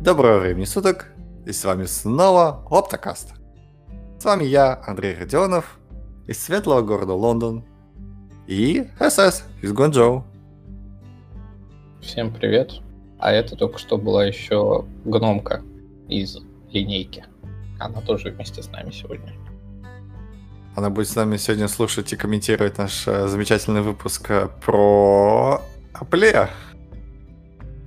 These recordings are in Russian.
Доброго времени суток, и с вами снова Оптокаст. С вами я, Андрей Родионов, из светлого города Лондон, и СС из Гуанчжоу. Всем привет. А это только что была еще гномка из линейки. Она тоже вместе с нами сегодня. Она будет с нами сегодня слушать и комментировать наш э, замечательный выпуск э, про Аплея.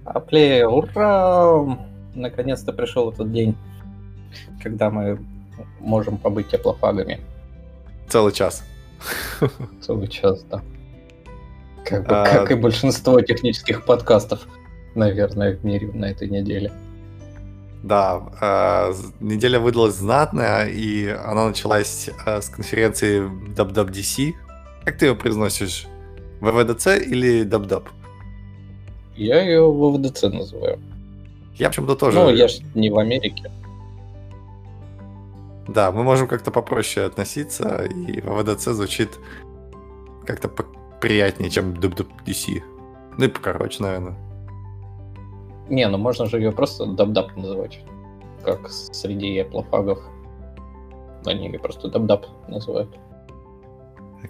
Аплея, ура! Наконец-то пришел этот день, когда мы можем побыть теплофагами. Целый час. Целый час, да. Как, бы, а... как и большинство технических подкастов, наверное, в мире на этой неделе. Да, э, неделя выдалась знатная, и она началась э, с конференции WWDC. Как ты ее произносишь? ВВДЦ или DubDub? Я ее ВВДЦ называю. Я почему-то тоже... Ну, я же не в Америке. Да, мы можем как-то попроще относиться, и ВВДЦ звучит как-то приятнее, чем WWDC. Ну и покороче, наверное. Не, ну можно же ее просто DubDub называть. Как среди эплофагов. Они ее просто DubDub называют.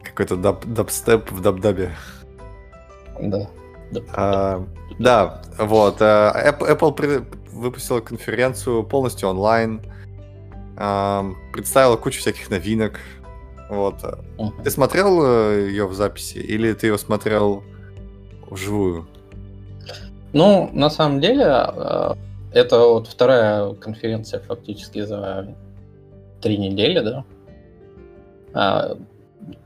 Какой-то даб дабстеп в DubDub е. Да. А, да, вот. Э, Apple выпустила конференцию полностью онлайн. Представила кучу всяких новинок. Вот. Ты смотрел э, ее в записи или ты ее смотрел вживую? Ну, на самом деле, э, это вот вторая конференция фактически за три недели, да. А,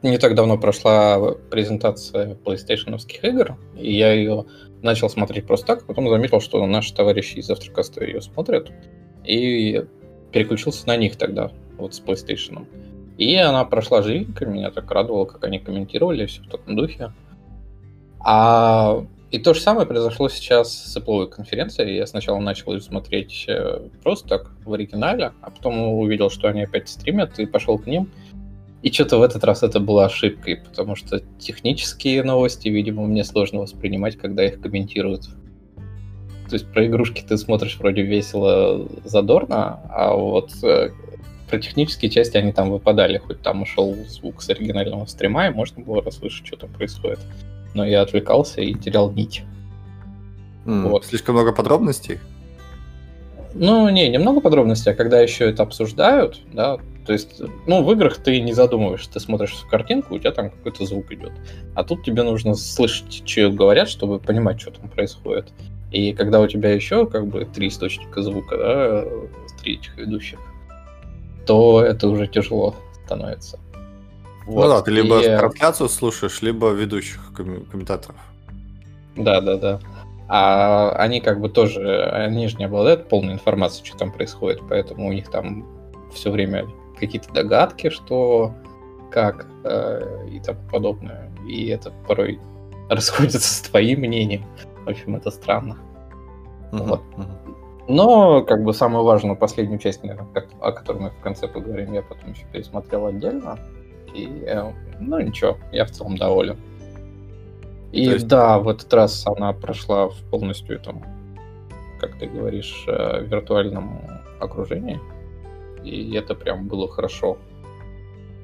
не так давно прошла презентация PlayStation игр, и я ее начал смотреть просто так, потом заметил, что наши товарищи из Авторкаста ее смотрят, и переключился на них тогда, вот с PlayStation. И она прошла живенько, меня так радовало, как они комментировали, все в таком духе. А и то же самое произошло сейчас с Apple конференцией. Я сначала начал ее смотреть э, просто так, в оригинале, а потом увидел, что они опять стримят, и пошел к ним. И что-то в этот раз это было ошибкой, потому что технические новости, видимо, мне сложно воспринимать, когда их комментируют. То есть про игрушки ты смотришь вроде весело, задорно, а вот э, про технические части они там выпадали, хоть там ушел звук с оригинального стрима, и можно было расслышать, что там происходит но я отвлекался и терял нить. Mm, вот. Слишком много подробностей? Ну, не, немного подробностей, а когда еще это обсуждают, да, то есть, ну, в играх ты не задумываешься, ты смотришь в картинку, у тебя там какой-то звук идет. А тут тебе нужно слышать, что говорят, чтобы понимать, что там происходит. И когда у тебя еще как бы три источника звука, да, три этих ведущих, то это уже тяжело становится. Вот. Ну да, ты либо и... трансляцию слушаешь, либо ведущих ком- комментаторов. Да, да, да. А они как бы тоже, они же не обладают полной информацией, что там происходит, поэтому у них там все время какие-то догадки, что, как э, и тому подобное. И это порой расходится с твоим мнением. В общем, это странно. Uh-huh, вот. uh-huh. Но, как бы, самую важную последнюю часть, наверное, о которой мы в конце поговорим, я потом еще пересмотрел отдельно. И, э, ну, ничего, я в целом доволен. И есть... да, в этот раз она прошла в полностью этом, как ты говоришь, э, виртуальном окружении. И это прям было хорошо.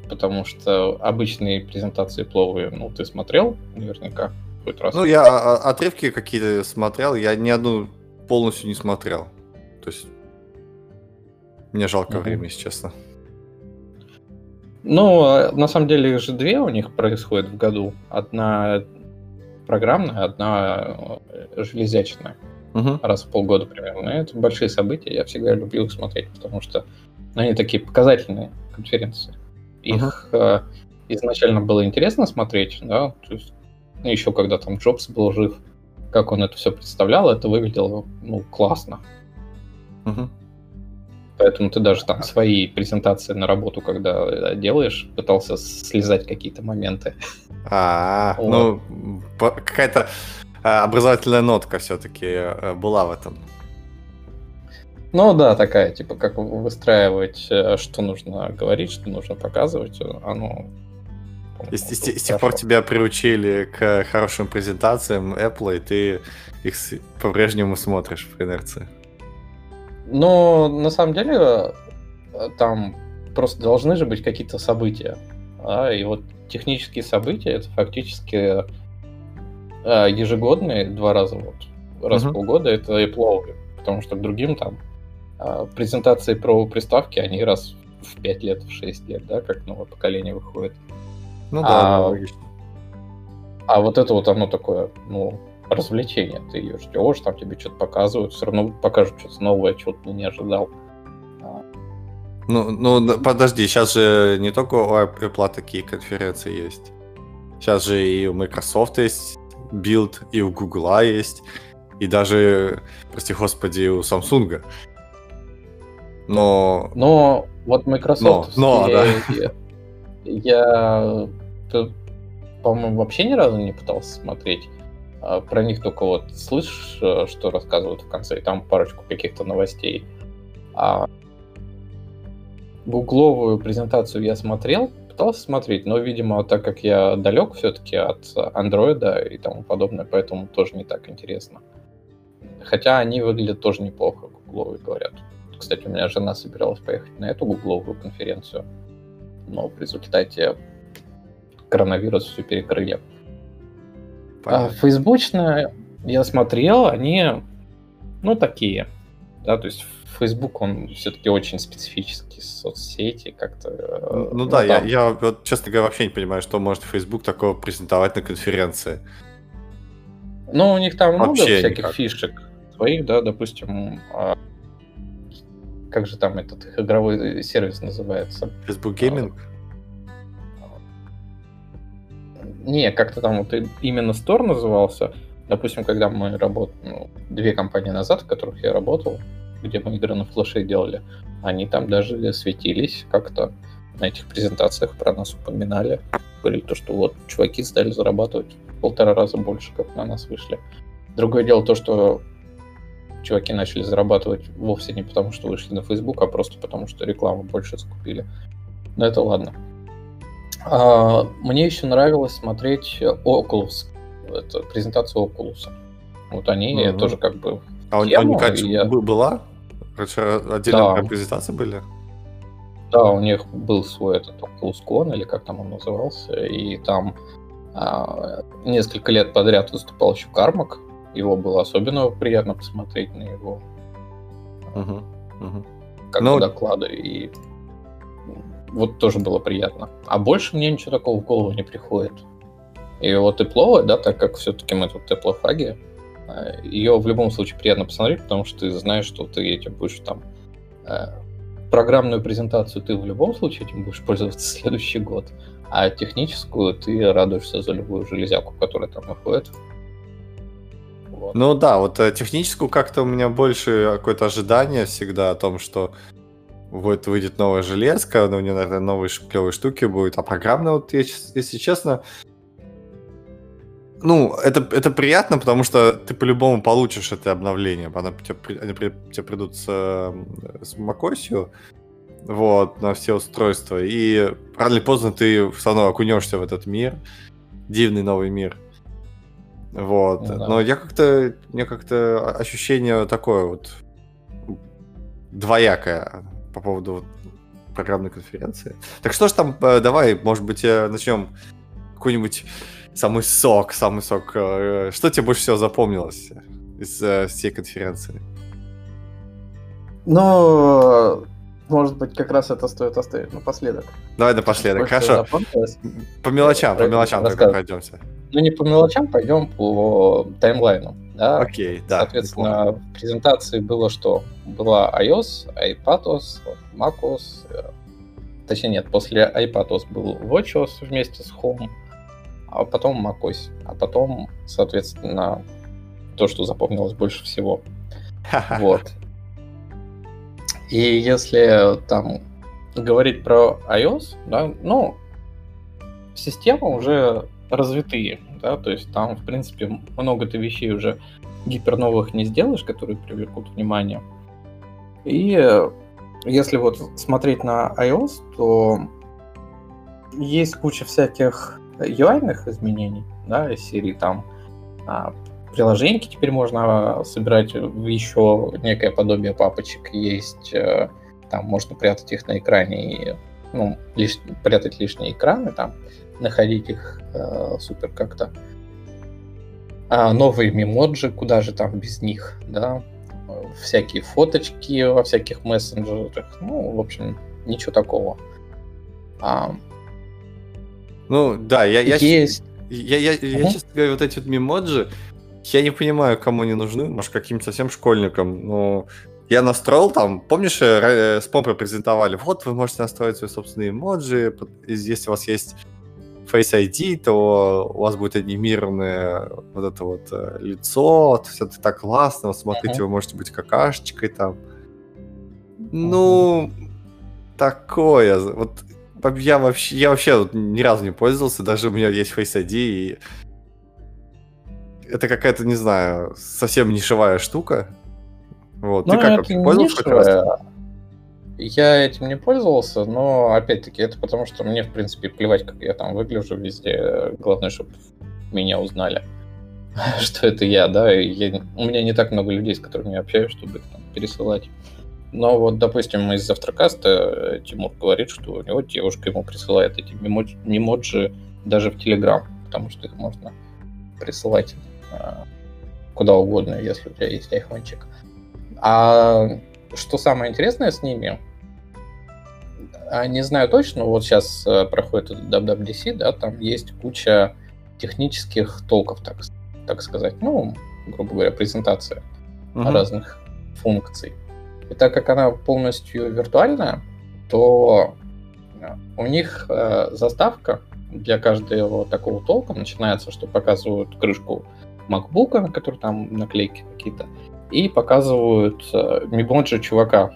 Потому что обычные презентации пловые, ну, ты смотрел наверняка хоть раз. Ну, я отрывки какие-то смотрел, я ни одну полностью не смотрел. То есть мне жалко угу. времени, если честно. Ну, а, на самом деле их же две у них происходит в году. Одна программная, одна э, железячная. Угу. Раз в полгода примерно. Это большие события. Я всегда любил их смотреть, потому что они такие показательные конференции. Их угу. э, изначально было интересно смотреть, да, то есть, ну, еще когда там Джобс был жив, как он это все представлял, это выглядело, ну, классно. Угу. Поэтому ты даже там свои презентации на работу, когда делаешь, пытался слезать какие-то моменты. А, вот. ну, какая-то а, образовательная нотка все-таки э, была в этом. Ну да, такая, типа, как выстраивать, э, что нужно говорить, что нужно показывать, оно... И с, с, с тех пор тебя приучили к хорошим презентациям Apple, и ты их по-прежнему смотришь в инерции. Но на самом деле э, там просто должны же быть какие-то события. А, и вот технические события это фактически э, ежегодные, два раза вот, раз uh-huh. в полгода это Apple, потому что к другим там э, презентации про приставки, они раз в 5 лет, в 6 лет, да, как новое поколение выходит. Ну да, а, логично. А вот это вот оно такое, ну, развлечение. Ты ее ждешь, там тебе что-то показывают, все равно покажут что-то новое, чего ты не ожидал. Ну, ну, подожди, сейчас же не только у Apple такие конференции есть. Сейчас же и у Microsoft есть Build, и у Google есть, и даже, прости господи, у Samsung. Но... Но вот Microsoft... Но, но я, да. Я, я по-моему, вообще ни разу не пытался смотреть. А, про них только вот слышишь, э, что рассказывают в конце, и там парочку каких-то новостей. А гугловую презентацию я смотрел, пытался смотреть, но, видимо, так как я далек все-таки от андроида и тому подобное, поэтому тоже не так интересно. Хотя они выглядят тоже неплохо, гугловые говорят. Кстати, у меня жена собиралась поехать на эту гугловую конференцию, но в результате коронавирус все перекрыли. А фейсбучная я смотрел, они, ну, такие. Да, то есть Facebook, он все-таки очень специфический соцсети, как-то... Э, ну, ну да, там... я, я вот, честно говоря, вообще не понимаю, что может Facebook такого презентовать на конференции. Ну, у них там вообще много всяких никак. фишек своих, да, допустим, а... как же там этот игровой сервис называется? Facebook Gaming? А... Не, как-то там вот именно Store назывался. Допустим, когда мы работали, ну, две компании назад, в которых я работал, где мы игры на флеше делали, они там даже светились как-то на этих презентациях про нас упоминали. Говорили то, что вот чуваки стали зарабатывать в полтора раза больше, как на нас вышли. Другое дело то, что чуваки начали зарабатывать вовсе не потому, что вышли на Facebook, а просто потому, что рекламу больше закупили. Но это ладно. А, мне еще нравилось смотреть Oculus, это презентацию Oculus. Вот они mm-hmm. тоже как бы а у, а я... была? Отдельная да. презентация были? Да, у них был свой этот OculusCon, или как там он назывался, и там а, несколько лет подряд выступал еще Кармак. Его было особенно приятно посмотреть на его угу, угу. как ну... доклады, и вот тоже было приятно. А больше мне ничего такого в голову не приходит. И вот тепловая, да, так как все-таки мы тут теплофаги, ее в любом случае приятно посмотреть, потому что ты знаешь, что ты этим будешь там э, программную презентацию ты в любом случае этим будешь пользоваться следующий год, а техническую ты радуешься за любую железяку, которая там находит. Вот. Ну да, вот э, техническую как-то у меня больше какое-то ожидание всегда о том, что вот выйдет новая железка, но у нее, наверное, новые клевые штуки будут. А программная, вот, если честно, ну, это, это приятно, потому что ты по-любому получишь это обновление. Она, тебе, они тебе придут с, с macOS, вот, на все устройства. И рано или поздно ты все равно окунешься в этот мир. Дивный новый мир. Вот. Ну, да. Но я как-то. Меня как-то ощущение такое вот двоякое по поводу вот, программной конференции. Так что ж там, э, давай, может быть, э, начнем какую-нибудь самый сок, самый сок. Э, что тебе больше всего запомнилось из всей конференции? Ну, может быть, как раз это стоит оставить напоследок. Давай напоследок, хорошо. По мелочам, по мелочам только пройдемся. Ну, не по мелочам, пойдем по таймлайну. Да? Окей, да. Соответственно, в презентации было что? Была iOS, iPadOS, macOS. Э, точнее, нет, после iPadOS был WatchOS вместе с Home а потом macOS, а потом, соответственно, то, что запомнилось больше всего. Вот. И если там говорить про iOS, да, ну, системы уже развитые, да, то есть там, в принципе, много ты вещей уже гиперновых не сделаешь, которые привлекут внимание. И если вот смотреть на iOS, то есть куча всяких UI изменений, да, из серии там а, приложеньки теперь можно собирать в еще некое подобие папочек. Есть, э, там можно прятать их на экране и ну, лиш... прятать лишние экраны, там, находить их э, супер как-то. А новые мемоджи, куда же там без них, да, всякие фоточки во всяких мессенджерах, ну, в общем, ничего такого. А, ну, да, я... я есть... Я, я, я, я честно говоря, вот эти вот мемоджи, я не понимаю, кому они нужны, может, каким-то совсем школьникам, но я настроил там, помнишь, э, спомпы презентовали, вот вы можете настроить свои собственные эмоджи, если у вас есть Face ID, то у вас будет анимированное вот это вот э, лицо, все это так классно, вот смотрите, uh-huh. вы можете быть какашечкой там. Ну, uh-huh. такое. Вот я вообще, я вообще ни разу не пользовался, даже у меня есть Face ID, и это какая-то, не знаю, совсем нишевая штука. Вот. Ну, Ты как пользовался как раз? Я этим не пользовался, но опять-таки это потому, что мне, в принципе, плевать, как я там выгляжу везде. Главное, чтобы меня узнали, что это я, да. И я, у меня не так много людей, с которыми я общаюсь, чтобы их там пересылать. Но вот, допустим, из завтракаста Тимур говорит, что у него девушка ему присылает эти мемоджи даже в Телеграм, потому что их можно присылать э, куда угодно, если у тебя есть айфончик. А что самое интересное с ними, а, не знаю точно, вот сейчас э, проходит WWDC, да, там есть куча технических толков, так, так сказать, ну, грубо говоря, презентация uh-huh. разных функций. И так как она полностью виртуальная, то э, у них э, заставка для каждого такого толка начинается, что показывают крышку MacBook, на которой там наклейки какие-то, и показывают э, мемоджи чувака.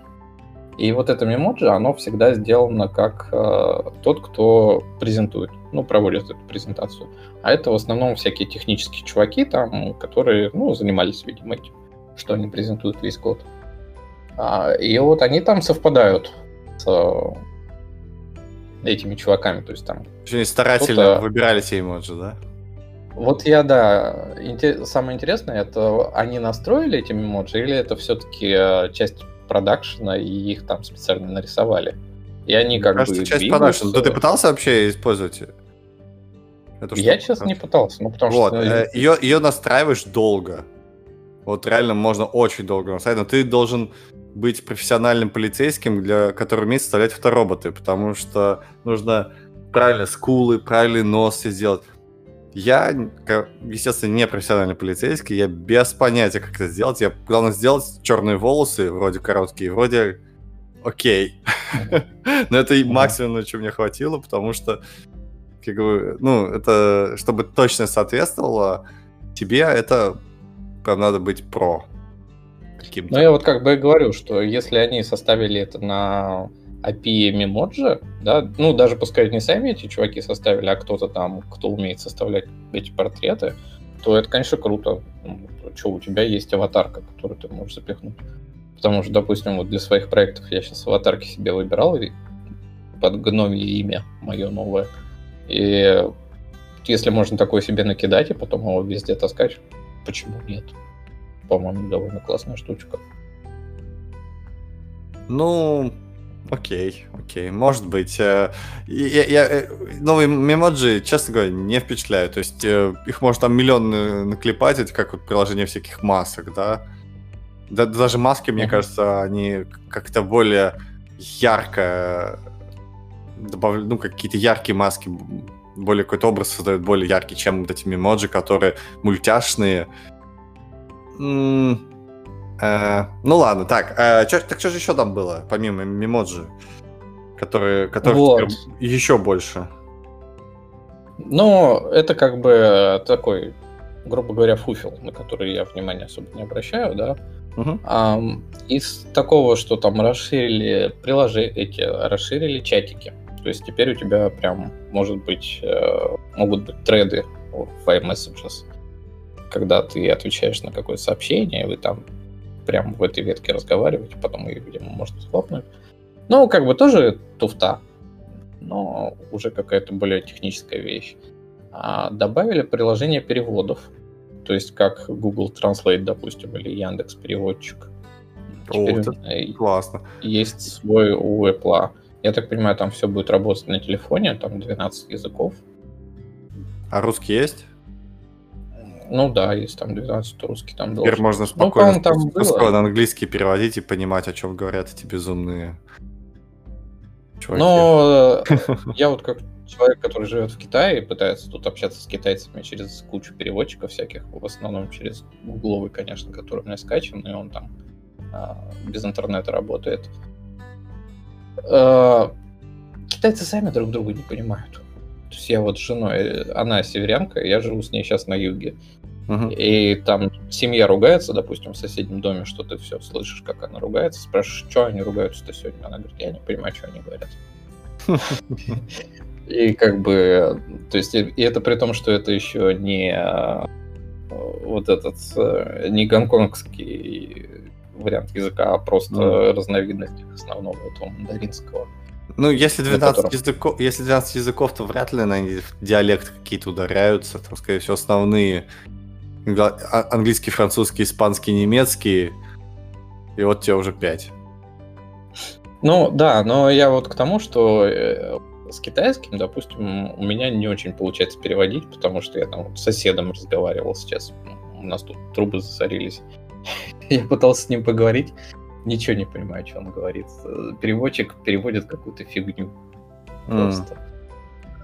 И вот это мемоджи, оно всегда сделано как э, тот, кто презентует, ну, проводит эту презентацию. А это в основном всякие технические чуваки там, которые, ну, занимались, видимо, этим, что они презентуют весь код. А, и вот они там совпадают с э, этими чуваками, то есть там... Они старательно выбирали те эмоджи, да? Вот я, да, самое интересное, это они настроили эти эмоджи, или это все-таки э, часть продакшена, и их там специально нарисовали? И они как Кажется, бы... часть продакшена. Да ты пытался вообще использовать эту Я, честно, не пытался, ну потому вот, что... Э, ее, ее настраиваешь долго. Вот реально можно очень долго настраивать, но ты должен быть профессиональным полицейским, для который умеет составлять фотороботы, потому что нужно правильно скулы, правильный нос все сделать. Я, естественно, не профессиональный полицейский, я без понятия, как это сделать. Я главное сделать черные волосы, вроде короткие, вроде окей. Но это и максимум, на чем мне хватило, потому что, как бы, ну, это, чтобы точно соответствовало тебе, это прям надо быть про. Ну, я вот как бы говорю, что если они составили это на API Memoji, да, ну, даже пускай не сами эти чуваки составили, а кто-то там, кто умеет составлять эти портреты, то это, конечно, круто. Ну, что, у тебя есть аватарка, которую ты можешь запихнуть. Потому что, допустим, вот для своих проектов я сейчас аватарки себе выбирал и под гномье имя мое новое. И если можно такое себе накидать и потом его везде таскать, почему нет? По-моему, довольно классная штучка. Ну, Окей, окей, может быть. Э, я, я, э, новые мемоджи, честно говоря, не впечатляют. То есть э, их можно там миллион наклепать, это как вот приложение всяких масок, да. да даже маски, мне кажется, они как-то более ярко добавляют, ну, какие-то яркие маски, более какой-то образ создают более яркий, чем вот эти мемоджи, которые мультяшные. М- Э, ну ладно, так, э, чё, так что же еще там было, помимо мемоджи, которые, которые вот. еще больше? Ну, это как бы такой, грубо говоря, фуфел, на который я внимания особо не обращаю, да. Угу. А, из такого, что там расширили приложения, эти расширили чатики. То есть теперь у тебя прям может быть э, могут быть треды в iMessages, когда ты отвечаешь на какое-то сообщение, вы там прямо в этой ветке разговаривать, потом ее, видимо, можно схлопнуть. Ну, как бы тоже туфта, но уже какая-то более техническая вещь. А добавили приложение переводов. то есть как Google Translate, допустим, или Яндекс Переводчик. О, это классно. Есть свой у Apple. Я так понимаю, там все будет работать на телефоне, там 12 языков. А русский есть? Ну да, есть там 12 русский там должен. Теперь можно ну, спокойно, ну, там было. на английский переводить и понимать, о чем говорят эти безумные чуваки. Но э, я вот как человек, который живет в Китае и пытается тут общаться с китайцами через кучу переводчиков всяких, в основном через гугловый, конечно, который у меня скачан, и он там а, без интернета работает. А, китайцы сами друг друга не понимают. То есть я вот с женой, она северянка, я живу с ней сейчас на юге. И там семья ругается, допустим, в соседнем доме, что ты все слышишь, как она ругается, спрашиваешь, что они ругаются-то сегодня? Она говорит, я не понимаю, что они говорят. И как бы, то есть, и это при том, что это еще не вот этот, э, не гонконгский вариант языка, а просто mm. разновидность основного этого мандаринского. Ну, если 12, котором... языков, если 12 языков, то вряд ли на диалекты какие-то ударяются. Там, скорее всего, основные английский, французский, испанский, немецкий. И вот тебе уже 5. Ну, да, но я вот к тому, что э, с китайским, допустим, у меня не очень получается переводить, потому что я там с соседом разговаривал сейчас. У нас тут трубы засорились. Я пытался с ним поговорить, ничего не понимаю, что он говорит. Переводчик переводит какую-то фигню. Просто.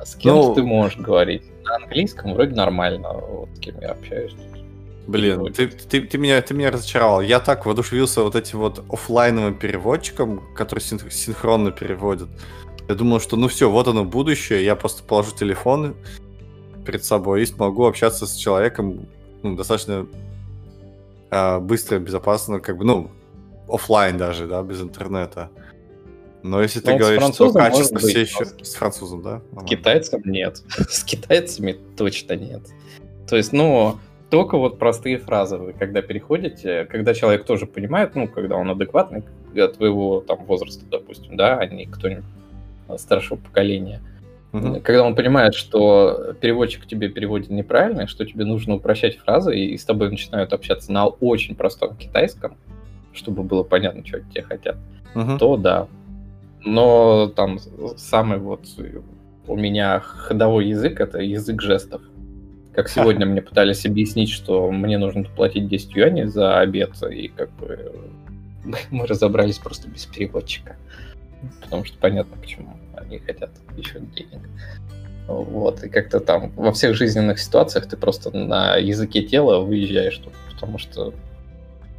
С кем ну, ты можешь говорить? На английском вроде нормально, вот с кем я общаюсь. Блин, ты, ты, ты, меня, ты меня разочаровал. Я так воодушевился вот этим вот офлайновым переводчиком, который синхронно переводит. Я думал, что ну все, вот оно будущее, я просто положу телефон перед собой и смогу общаться с человеком ну, достаточно э, быстро, безопасно, как бы, ну, офлайн даже, да, без интернета. Но если ты ну, говоришь, что качество все еще... С французом, да? С китайцем нет. с китайцами точно нет. То есть, ну, только вот простые фразы, вы когда переходите, когда человек тоже понимает, ну, когда он адекватный, от твоего там возраста, допустим, да, а не кто-нибудь старшего поколения. Угу. Когда он понимает, что переводчик тебе переводит неправильно, что тебе нужно упрощать фразы, и с тобой начинают общаться на очень простом китайском, чтобы было понятно, что от тебя хотят, угу. то да. Но там самый вот у меня ходовой язык это язык жестов. Как сегодня мне пытались объяснить, что мне нужно платить 10 юаней за обед, и как бы мы разобрались просто без переводчика потому что понятно, почему они хотят еще денег. Вот, и как-то там во всех жизненных ситуациях ты просто на языке тела выезжаешь, потому что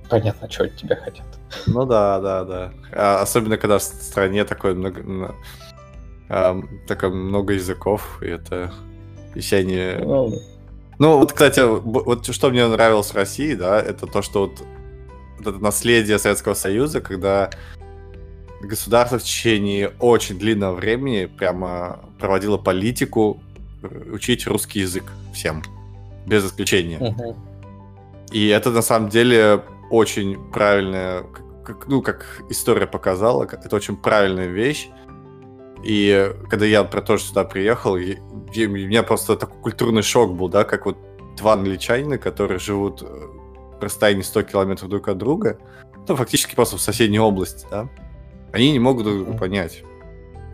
понятно, что от тебя хотят. Ну да, да, да. А, особенно, когда в стране такое много, а, такое много языков, и это еще не... Ну, ну, вот, кстати, вот что мне нравилось в России, да, это то, что вот, вот это наследие Советского Союза, когда государство в течение очень длинного времени прямо проводило политику э, учить русский язык всем, без исключения. Угу. И это на самом деле очень правильная, как, ну, как история показала, это очень правильная вещь. И когда я про то, что сюда приехал, я, я, у меня просто такой культурный шок был, да, как вот два англичанина, которые живут э, в расстоянии 100 километров друг от друга, ну, фактически просто в соседней области, да, они не могут друг друга понять.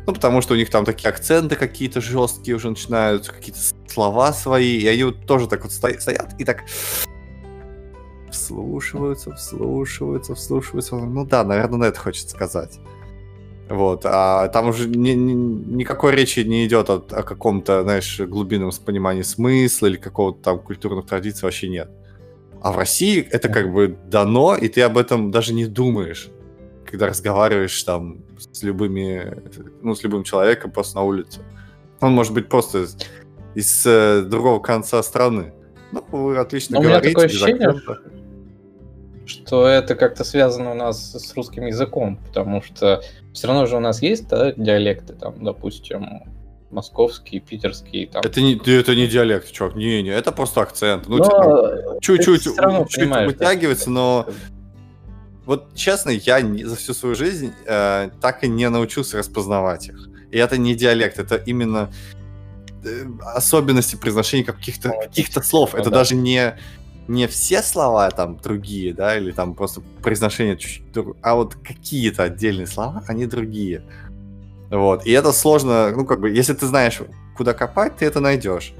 Ну, потому что у них там такие акценты какие-то жесткие уже начинаются, какие-то слова свои, и они вот тоже так вот стоят и так вслушиваются, вслушиваются, вслушиваются. Ну да, наверное, на это хочет сказать. Вот, а там уже ни, ни, никакой речи не идет о, о каком-то, знаешь, глубинном понимании смысла или какого-то там культурных традиций вообще нет. А в России это как бы дано, и ты об этом даже не думаешь когда разговариваешь там с любыми, ну, с любым человеком просто на улице. Он может быть просто из, из э, другого конца страны. Ну, вы отлично Но говорите. У меня такое ощущение, что это как-то связано у нас с русским языком, потому что все равно же у нас есть да, диалекты, там, допустим, московский, питерский. Там. Это не, это не диалект, чувак, не, не, это просто акцент. Ну, типа, чуть-чуть, чуть-чуть вытягивается, но вот честно, я за всю свою жизнь э, так и не научился распознавать их. И это не диалект, это именно э, особенности произношения каких-то каких слов. Это да. даже не не все слова там другие, да, или там просто произношение чуть-чуть, друг- а вот какие-то отдельные слова, они другие. Вот. И это сложно, ну, как бы, если ты знаешь, куда копать, ты это найдешь.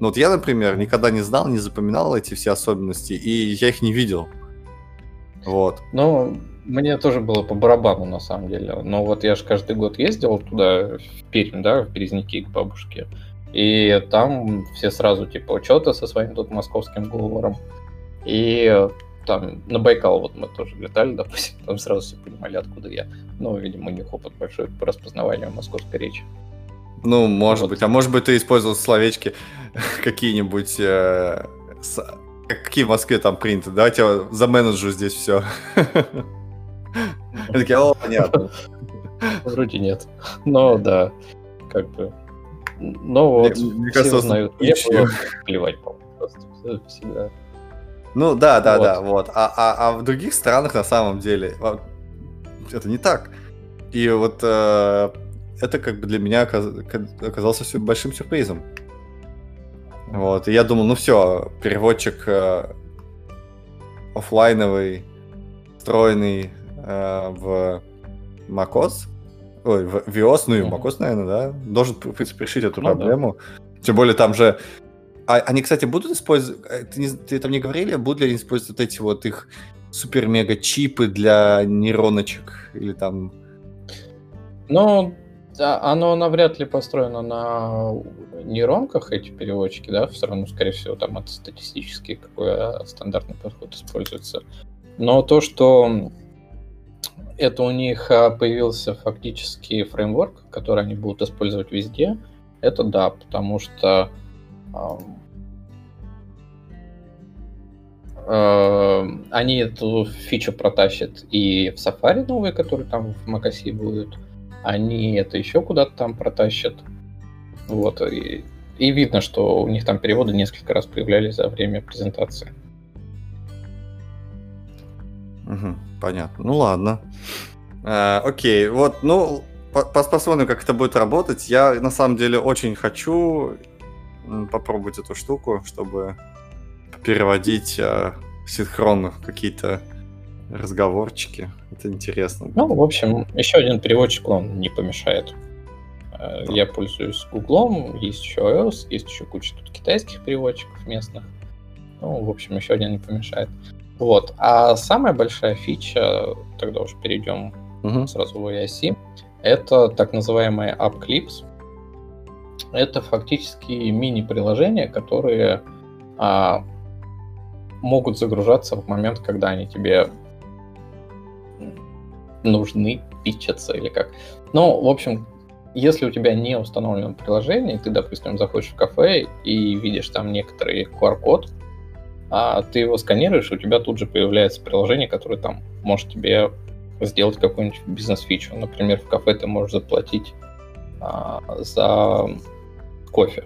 Ну, вот я, например, никогда не знал, не запоминал эти все особенности, и я их не видел. Вот. Ну, мне тоже было по барабану, на самом деле. Но вот я же каждый год ездил туда, в Пермь, да, в Березники к бабушке. И там все сразу, типа, учеты со своим тут московским говором. И там на Байкал вот мы тоже летали, допустим, там сразу все понимали, откуда я. Ну, видимо, у них опыт большой по распознаванию московской речи. Ну, может вот. быть. А может быть, ты использовал словечки какие-нибудь... Э, с... Какие в Москве там принято? Давайте я заменеджу здесь все. Такие, о, понятно. Вроде нет. Но да, как бы. Но вот мне кажется, знают. Я плевать, просто всегда. Ну да, да, вот. да, вот. А, а, а в других странах на самом деле это не так. И вот э, это как бы для меня оказ... оказался все большим сюрпризом. Вот, и я думал, ну все, переводчик э, офлайновый, встроенный э, в macOS, ой, в iOS, ну и macOS, наверное, да, должен, в принципе, решить эту ну, проблему. Да. Тем более там же... А, они, кстати, будут использовать... Э, ты, не, ты там не говорили, будут ли они использовать вот эти вот их супер-мега-чипы для нейроночек или там... Ну, оно навряд ли построено на нейронках, эти переводчики, да, все равно, скорее всего, там это статистический какой а, стандартный подход используется. Но то, что это у них а, появился фактически фреймворк, который они будут использовать везде, это да, потому что э, они эту фичу протащат и в Safari новый, который там в macOS будет, они это еще куда-то там протащат. Вот, и, и видно, что у них там переводы несколько раз появлялись за время презентации. Угу, понятно. Ну ладно. А, окей, вот, ну, посмотрим, как это будет работать. Я на самом деле очень хочу попробовать эту штуку, чтобы переводить а, синхронно какие-то разговорчики. Это интересно. Ну, в общем, еще один переводчик, он не помешает. Э, я пользуюсь Гуглом, есть еще iOS, есть еще куча тут китайских переводчиков местных. Ну, в общем, еще один не помешает. Вот. А самая большая фича, тогда уж перейдем угу. сразу в iOS, это так называемые App Clips. Это фактически мини-приложения, которые а, могут загружаться в момент, когда они тебе нужны, питчатся или как. Ну, в общем, если у тебя не установлено приложение, ты, допустим, заходишь в кафе и видишь там некоторый QR-код, а ты его сканируешь, у тебя тут же появляется приложение, которое там может тебе сделать какую-нибудь бизнес-фичу. Например, в кафе ты можешь заплатить а, за кофе,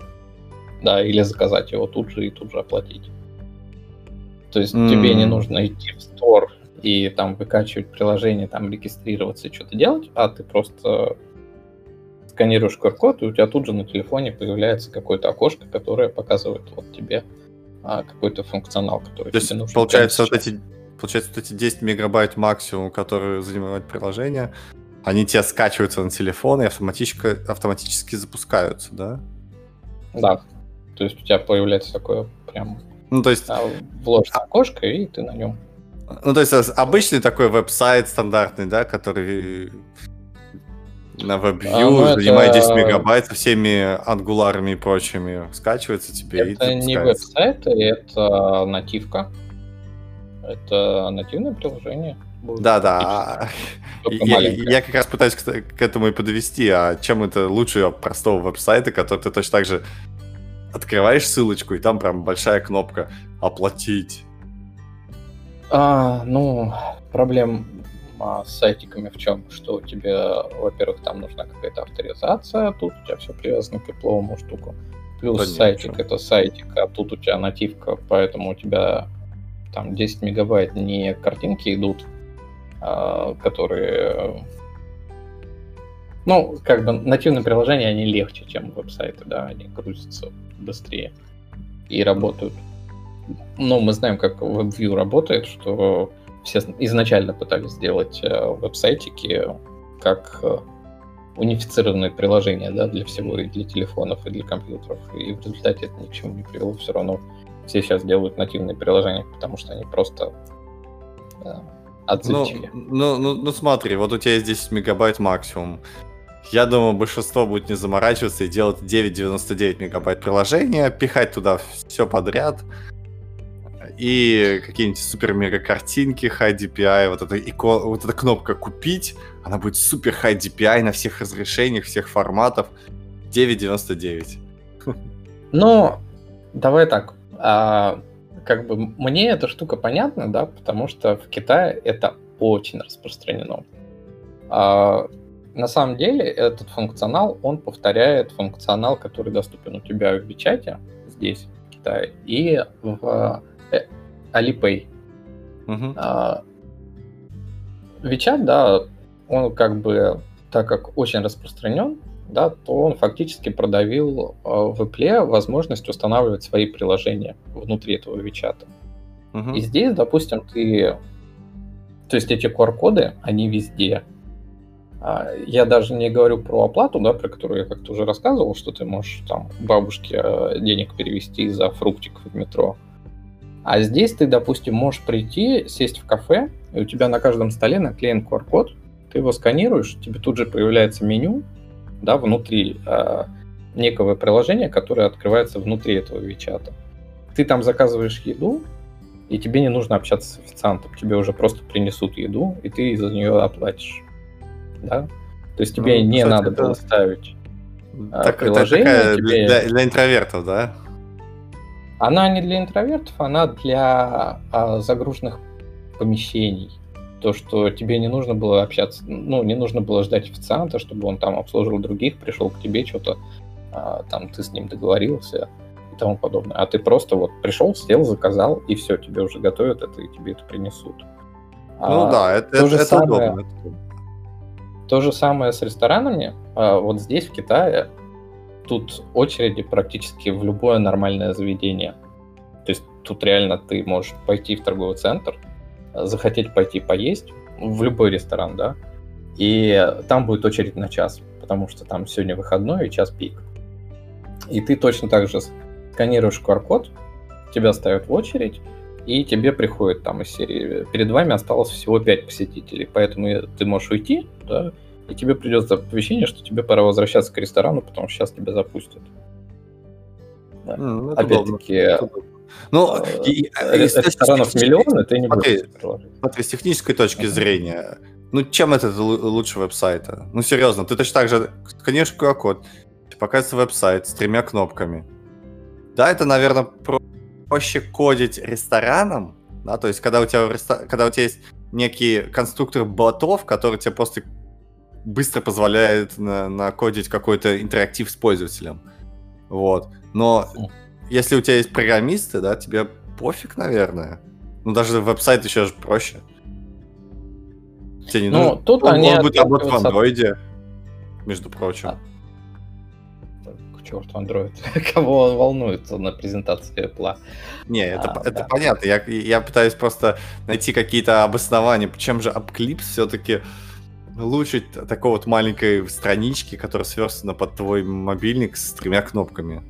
да, или заказать его тут же и тут же оплатить. То есть mm. тебе не нужно идти в стор и там выкачивать приложение, там регистрироваться и что-то делать, а ты просто сканируешь QR-код, и у тебя тут же на телефоне появляется какое-то окошко, которое показывает вот тебе а, какой-то функционал, который То тебе нужен. Получается, вот эти, получается, вот эти 10 мегабайт максимум, которые занимают приложение, они тебе скачиваются на телефон и автоматически, автоматически запускаются, да? Да. То есть у тебя появляется такое прям ну, то есть... А, вложишь окошко, и ты на нем ну, то есть обычный такой веб-сайт стандартный, да, который на WebView а, занимает это... 10 мегабайт со всеми ангуларами и прочими. Скачивается тебе это и не веб-сайт, это нативка. Это нативное приложение. Да, да. Я, я как раз пытаюсь к, к этому и подвести. А чем это лучше простого веб-сайта, который ты точно так же открываешь ссылочку, и там прям большая кнопка «Оплатить». А, ну, проблем с сайтиками в чем? Что у тебя, во-первых, там нужна какая-то авторизация, тут у тебя все привязано к тепловому штуку. Плюс да сайтик это сайтик, а тут у тебя нативка, поэтому у тебя там 10 мегабайт не картинки идут, а, которые... Ну, как бы нативные приложения, они легче, чем веб-сайты, да, они грузятся быстрее и работают ну, мы знаем, как WebView работает, что все изначально пытались сделать э, веб-сайтики как э, унифицированные приложения да, для всего, и для телефонов, и для компьютеров. И в результате это ни к чему не привело. Все равно все сейчас делают нативные приложения, потому что они просто э, отзывчивее. Ну, ну, ну, ну смотри, вот у тебя есть 10 мегабайт максимум. Я думаю, большинство будет не заморачиваться и делать 9,99 мегабайт приложения, пихать туда все подряд, и какие-нибудь супер-мега картинки, high DPI, вот эта, ико, вот эта кнопка «Купить», она будет супер high DPI на всех разрешениях, всех форматов, 9.99. Ну, давай так, а, как бы мне эта штука понятна, да, потому что в Китае это очень распространено. А, на самом деле этот функционал, он повторяет функционал, который доступен у тебя в Вичате здесь, в Китае, и в Alipay. Угу. А, WeChat, да, он как бы, так как очень распространен, да, то он фактически продавил а, в Apple возможность устанавливать свои приложения внутри этого WeChat. Угу. И здесь, допустим, ты... То есть эти QR-коды, они везде. А, я даже не говорю про оплату, да, про которую я как-то уже рассказывал, что ты можешь там бабушке э, денег перевести за фруктик в метро. А здесь ты, допустим, можешь прийти, сесть в кафе, и у тебя на каждом столе наклеен QR-код, ты его сканируешь, тебе тут же появляется меню, да, внутри э, некого приложения, которое открывается внутри этого Вичата. Ты там заказываешь еду, и тебе не нужно общаться с официантом, тебе уже просто принесут еду, и ты за нее оплатишь. Да? То есть тебе ну, не кстати, надо это... было ставить так, приложение. Это тебе... для, для интровертов, да? Она не для интровертов, она для а, загруженных помещений. То, что тебе не нужно было общаться, ну, не нужно было ждать официанта, чтобы он там обслуживал других, пришел к тебе, что-то а, там ты с ним договорился и тому подобное. А ты просто вот пришел, сел, заказал, и все, тебе уже готовят это, и тебе это принесут. Ну а, да, это, то это, это самое, удобно. То же самое с ресторанами. А, вот здесь, в Китае, тут очереди практически в любое нормальное заведение. То есть тут реально ты можешь пойти в торговый центр, захотеть пойти поесть в любой ресторан, да, и там будет очередь на час, потому что там сегодня выходной и час пик. И ты точно так же сканируешь QR-код, тебя ставят в очередь, и тебе приходит там из серии, перед вами осталось всего 5 посетителей, поэтому ты можешь уйти, да, и тебе придется оповещение, что тебе пора возвращаться к ресторану, потому что сейчас тебя запустят. Да. Mm, Опять-таки, ну, э, и, э, ресторанов миллионы, ты не смотри, будешь Смотри, с технической точки uh-huh. зрения, ну, чем это лучше веб-сайта? Ну, серьезно, ты точно так же сканируешь QR-код, показывается веб-сайт с тремя кнопками. Да, это, наверное, проще кодить ресторанам, да, то есть когда у тебя, когда у тебя есть некий конструктор ботов, который тебе просто быстро позволяет на, накодить какой-то интерактив с пользователем. Вот. Но если у тебя есть программисты, да, тебе пофиг, наверное. Ну, даже веб-сайт еще же проще. Тебе не ну, нужно... тут он, они он будет работать в андроиде, между прочим. А. К черту Android. Кого волнует на презентации Apple? Не, это, а, это да. понятно. Я, я пытаюсь просто найти какие-то обоснования, чем же Upclips все-таки лучше такой вот маленькой странички, которая сверстана под твой мобильник с тремя кнопками?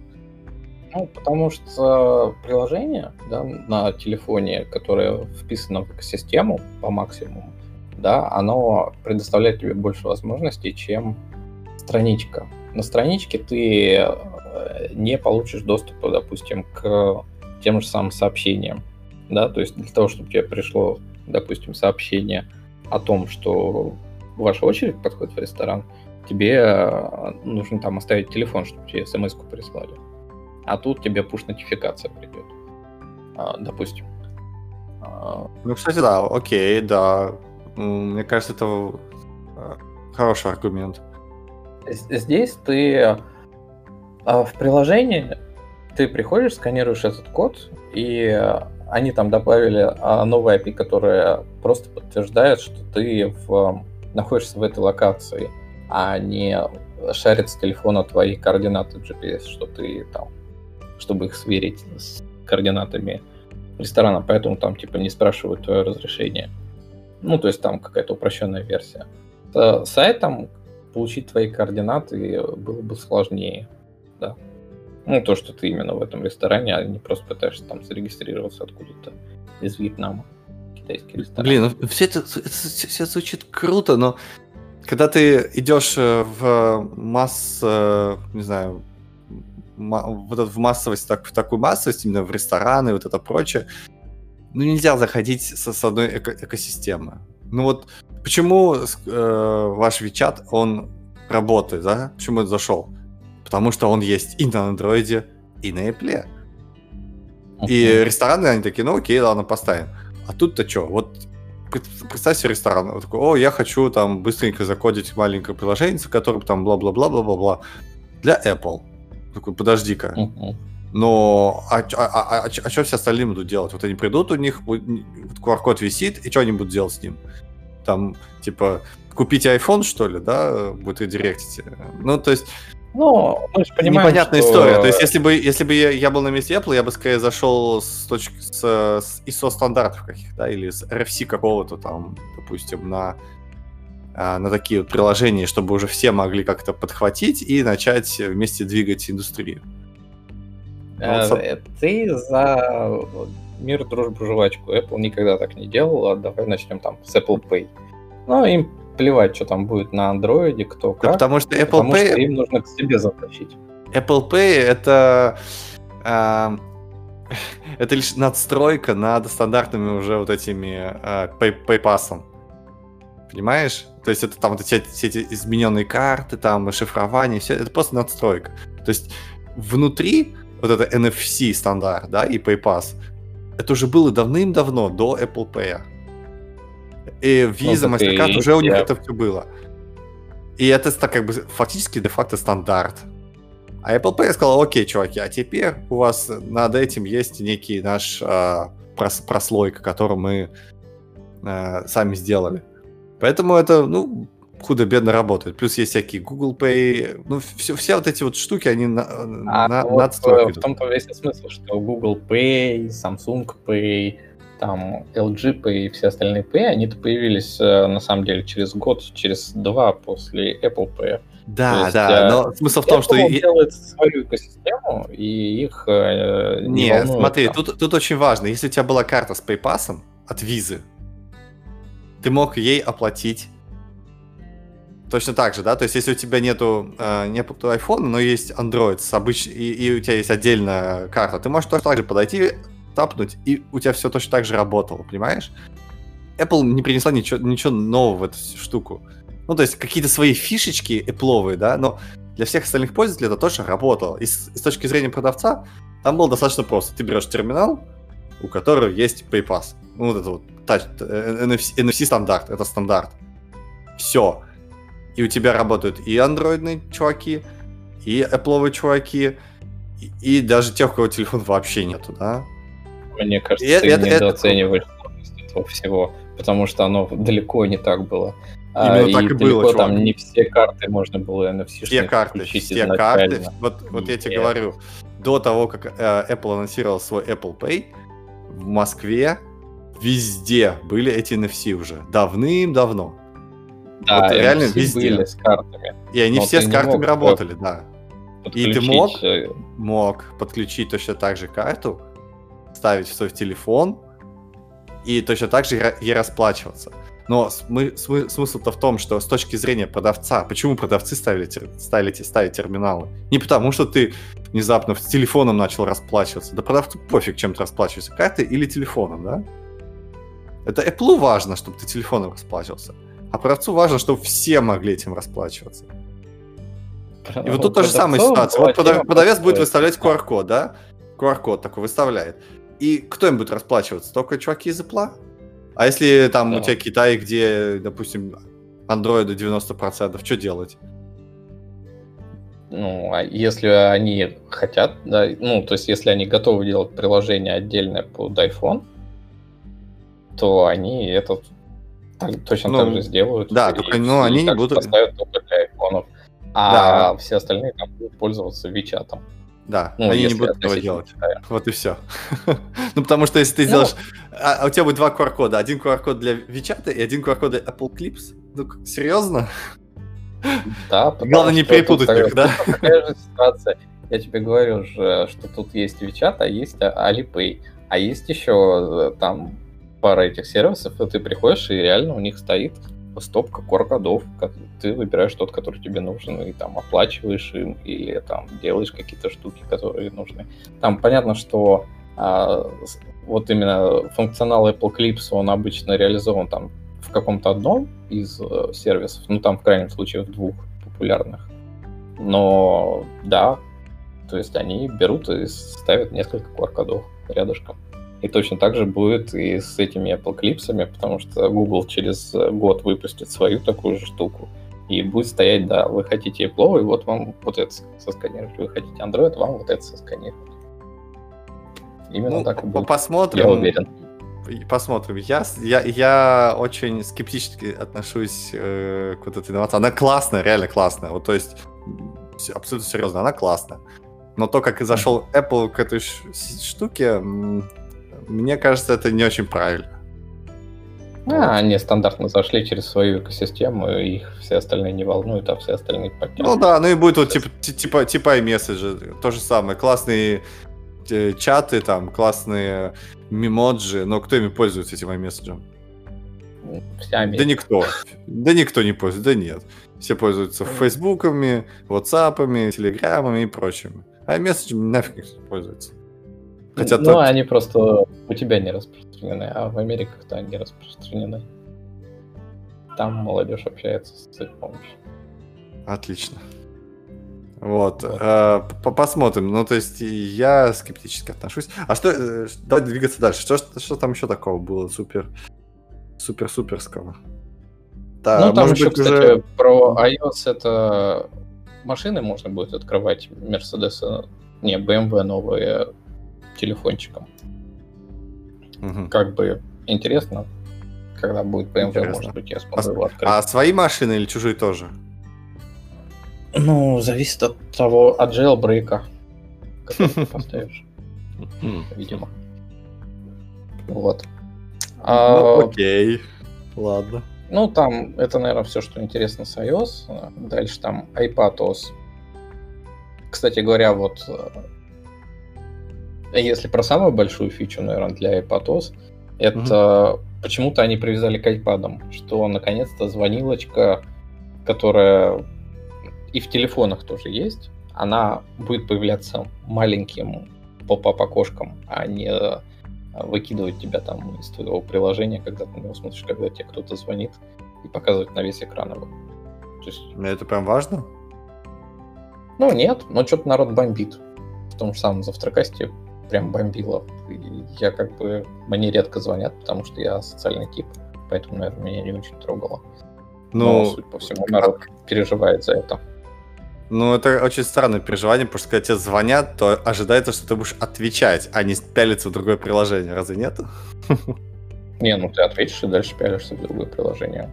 Ну, потому что приложение да, на телефоне, которое вписано в экосистему по максимуму, да, оно предоставляет тебе больше возможностей, чем страничка. На страничке ты э, не получишь доступа, допустим, к тем же самым сообщениям. Да, то есть для того, чтобы тебе пришло, допустим, сообщение о том, что ваша очередь подходит в ресторан, тебе э, нужно там оставить телефон, чтобы тебе смс-ку прислали. А тут тебе пуш-нотификация придет, а, допустим. А, ну, кстати, да, окей, да. Мне кажется, это э, хороший аргумент. Здесь ты э, в приложении ты приходишь, сканируешь этот код, и они там добавили новый API, которая просто подтверждает, что ты в находишься в этой локации, а не шарит с телефона твои координаты GPS, что ты там, чтобы их сверить с координатами ресторана, поэтому там типа не спрашивают твое разрешение. Ну, то есть там какая-то упрощенная версия. С сайтом получить твои координаты было бы сложнее, да. Ну, то, что ты именно в этом ресторане, а не просто пытаешься там зарегистрироваться откуда-то из Вьетнама. Китайский ресторан. Блин, ну все это, это все звучит круто, но когда ты идешь э, в масс, э, не знаю, вот в массовость, так, в такую массовость, именно в рестораны, вот это прочее, ну нельзя заходить со, с одной эко экосистемы. Ну вот почему э, ваш WeChat, он работает, да? Почему он зашел? Потому что он есть и на андроиде, и на Apple. Okay. И рестораны, они такие, ну окей, ладно, поставим. А тут-то что? Вот представь себе ресторан. Вот такой, о, я хочу там быстренько закодить маленькое приложение, которое там бла-бла-бла-бла-бла-бла для Apple. Такой, подожди-ка. Uh-huh. Но а, а, а, а, а что все остальные будут делать? Вот они придут, у них QR-код висит, и что они будут делать с ним? Там, типа, купить iPhone, что ли, да, будет редиректить? Ну, то есть... Ну, мы же понимаем, Непонятная что... история. То есть, если бы, если бы я, я был на месте Apple, я бы скорее зашел с точки с, с ISO стандартов каких-то, да, или с RFC какого-то там, допустим, на а, на такие вот приложения, чтобы уже все могли как-то подхватить и начать вместе двигать индустрию. Ну, э, ты за мир, дружбу, жвачку. Apple никогда так не делал, а давай начнем там с Apple Pay. Ну, им плевать, что там будет на андроиде, кто как. Да, потому что Apple потому Pay... Что им нужно к себе затащить. Apple Pay это... Э, это лишь надстройка над стандартными уже вот этими э, pay, PayPass. Понимаешь? То есть это там вот эти, все эти измененные карты, там шифрование, все это просто надстройка. То есть внутри вот это NFC стандарт, да, и PayPass, это уже было давным-давно, до Apple Pay. И Visa, ну, MasterCard, уже у них это все было. И это так как бы фактически де-факто стандарт. А Apple Pay сказал, окей, чуваки, а теперь у вас над этим есть некий наш э, прос прослойка, которую мы э, сами сделали. Поэтому это, ну, худо-бедно работает. Плюс есть всякие Google Pay. Ну, все, все вот эти вот штуки, они на, а на, вот надстройки. В том-то весь смысл, что Google Pay, Samsung Pay, там LG Pay и все остальные Pay, они-то появились э, на самом деле через год, через два после Apple Pay. Да, есть, да, э, но смысл в том, Apple что... делает свою экосистему, и их э, не Нет, смотри, тут, тут очень важно. Если у тебя была карта с PayPass от Visa, ты мог ей оплатить точно так же, да? То есть, если у тебя нету, э, нету iPhone, но есть Android с обыч... и, и у тебя есть отдельная карта, ты можешь точно так же подойти, тапнуть, и у тебя все точно так же работало, понимаешь? Apple не принесла ничего, ничего нового в эту штуку. Ну, то есть, какие-то свои фишечки Apple, да, но для всех остальных пользователей это точно работало. И с, с точки зрения продавца, там было достаточно просто. Ты берешь терминал, у которого есть PayPass. Ну, вот это вот touch, NFC, NFC стандарт, это стандарт. Все. И у тебя работают и андроидные чуваки, и Apple чуваки, и, и даже тех, у кого телефон вообще нету, да? Мне кажется, и ты это, недооцениваешь это... этого всего, потому что оно далеко не так было. А, Именно а, так и, и было, чувак. там не все карты можно было NFC Все карты, все карты. Вот, вот я тебе говорю, до того, как э, Apple анонсировал свой Apple Pay, в Москве везде были эти NFC уже. Давным-давно. Да, вот реально везде. Были с картами. И они все с картами работали, да. И ты мог, э, мог подключить точно так же карту, ставить в свой телефон и точно так же ей расплачиваться. Но смы- смы- смысл-то в том, что с точки зрения продавца, почему продавцы ставили, ставили, ставить терминалы? Не потому, что ты внезапно с телефоном начал расплачиваться. Да продавцу пофиг, чем ты расплачиваешься, картой или телефоном, да? Это Apple важно, чтобы ты телефоном расплачивался. А продавцу важно, чтобы все могли этим расплачиваться. И вот тут та же самая ситуация. Вот продавец будет выставлять QR-код, да? QR-код такой выставляет. И кто им будет расплачиваться? Только чуваки из Apple? А если там да. у тебя Китай, где, допустим, андроиды 90%, что делать? Ну, а если они хотят, да, ну, то есть если они готовы делать приложение отдельное под iPhone, то они это так, точно ну, так же сделают. Да, только ну, они не будут... поставят только для айфонов. А да. все остальные там будут пользоваться Вичатом. Да, Ну, они не будут этого делать. Китая. Вот и все. ну, потому что если ты Ну. сделаешь... А, а у тебя будет два QR-кода. Один QR-код для WeChat и один QR-код для Apple Clips. Ну, серьезно? Да, Главное не перепутать их, да? Такая же ситуация. Я тебе говорю же, что тут есть WeChat, а есть Alipay. А есть еще э, там пара этих сервисов, и ты приходишь, и реально у них стоит стопка как Ты выбираешь тот, который тебе нужен, и там оплачиваешь им, или там делаешь какие-то штуки, которые нужны. Там понятно, что а, вот именно функционал Apple Clips, он обычно реализован там в каком-то одном из э, сервисов, ну там в крайнем случае в двух популярных. Но да, то есть они берут и ставят несколько QR-кодов рядышком. И точно так же будет и с этими Apple Clips'ами, потому что Google через э, год выпустит свою такую же штуку. И будет стоять, да, вы хотите Apple, и вот вам вот это сосканировать. Вы хотите Android, вам вот это сосканировать. Именно Ну, так и будет. посмотрим. Я уверен. Посмотрим. Я, я, я очень скептически отношусь э, к вот этой инновации. Она классная, реально классная. Вот, то есть, абсолютно серьезно, она классная. Но то, как и зашел Apple к этой штуке, мне кажется, это не очень правильно. А, они стандартно зашли через свою экосистему, и их все остальные не волнуют, а все остальные Ну подтянут. да, ну и будет вот типа, ти- типа, типа iMessage, то же самое. Классные э, чаты, там, классные мемоджи, но кто ими пользуется, этим? Вся Да никто. Да никто не пользуется, да нет. Все пользуются фейсбуками, ватсапами, телеграмами и прочими. А месседжами нафиг не пользуется. Хотя ну, тот- они просто у тебя не распространены, а в Америках-то они распространены. Там молодежь общается с их помощью. Отлично. Вот. Вот. э, по- посмотрим. Ну, то есть, я скептически отношусь. А что... э, Давай двигаться дальше. Что, что там еще такого было супер... Супер-суперского? Да, ну, там еще, быть, кстати, уже- про iOS это машины можно будет открывать Mercedes, не, BMW новые телефончиком. Мгм. Как бы интересно, когда будет BMW, Интересно. может быть, я А, смогу его открыть. а свои машины или чужие тоже? Ну, зависит от того, от jailbreak, который ты поставишь, видимо. Вот. А, Ну, окей. Ладно. Ну, там, это, наверное, все, что интересно с iOS. Дальше там iPadOS. Кстати говоря, вот э, если про самую большую фичу, наверное, для iPadOS, это почему-то они привязали к iPad, что наконец-то звонилочка, которая и в телефонах тоже есть, она будет появляться маленьким поп-ап окошком, а не э, выкидывать тебя там из твоего приложения, когда ты на него смотришь, когда тебе кто-то звонит, и показывать на весь экран его. То есть, Ну, Это прям важно? ну нет, но что-то народ бомбит. В том же самом завтракасте прям бомбило. Я как бы... Мне редко звонят, потому что я социальный тип, поэтому, наверное, меня не очень трогало. Но, Ну, судя по всему, народ переживает за это. Ну, это очень странное переживание, потому что когда тебе звонят, то ожидается, что ты будешь отвечать, а не пялиться в другое приложение. Разве нет? Не, ну ты ответишь и дальше пялишься в другое приложение.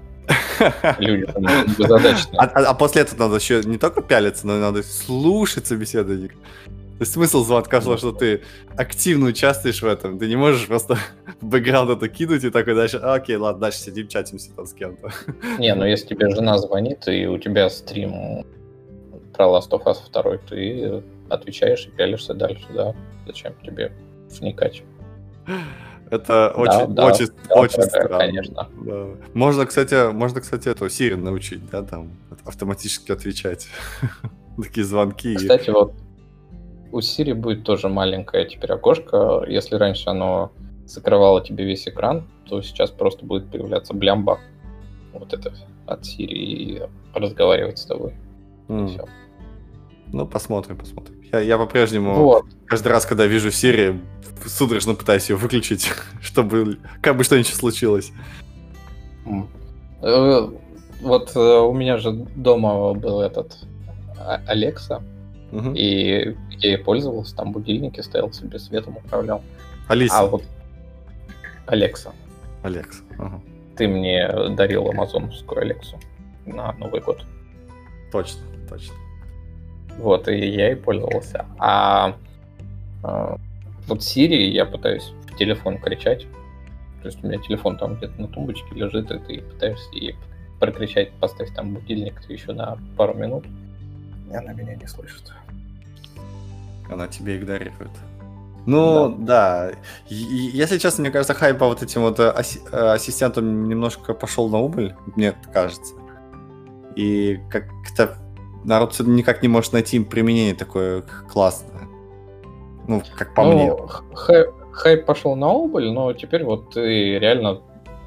Люди там задачные. А, а- а после этого надо еще не только пялиться, но и надо слушать собеседование. То есть смысл звонка в что ты активно участвуешь в этом. Ты не можешь просто бэкграунд это кинуть и такой дальше, «А, окей, ладно, дальше сидим, чатимся там с кем-то. Не, ну если тебе жена звонит, и у тебя стрим про Last of Us 2, ты отвечаешь и пялишься дальше, да. Зачем тебе вникать? Это очень, да, очень, Да, очень дорогая, странно. Конечно. Да. Можно, кстати, можно, кстати, эту Сири научить, да, там, автоматически отвечать. Такие звонки. Кстати, вот у Siri будет тоже маленькое теперь окошко. Если раньше оно закрывало тебе весь экран, то сейчас просто будет появляться блямба. Вот это от Siri и разговаривать с тобой. М. Всё. Ну, посмотрим, посмотрим. Я, я по-прежнему Вот. каждый раз, когда вижу Сири, судорожно пытаюсь ее выключить, чтобы как бы что-нибудь случилось. Э, Вот э, у меня же дома был этот а- Алекса, И я пользовался, там будильники ставил себе, светом управлял. Алиса. А вот Алекса, Алекс. Ага. ты мне дарил амазоновскую Алексу на Новый год. Точно, точно. Вот, и я и пользовался. А, а вот Siri я пытаюсь в телефон кричать. То есть у меня телефон там где-то на тумбочке лежит, и ты пытаешься ей прокричать, поставь там будильник еще на пару минут. И она меня не слышит. Она тебе игнорирует. Ну, да. да. Если честно, мне кажется, хайп по вот этим вот э, э, ассистентам немножко пошел на убыль, мне кажется. И как-то народ никак не может найти им применение такое классное. Ну, как по ну, мне. Хайп, хайп пошел на убыль, но теперь вот ты реально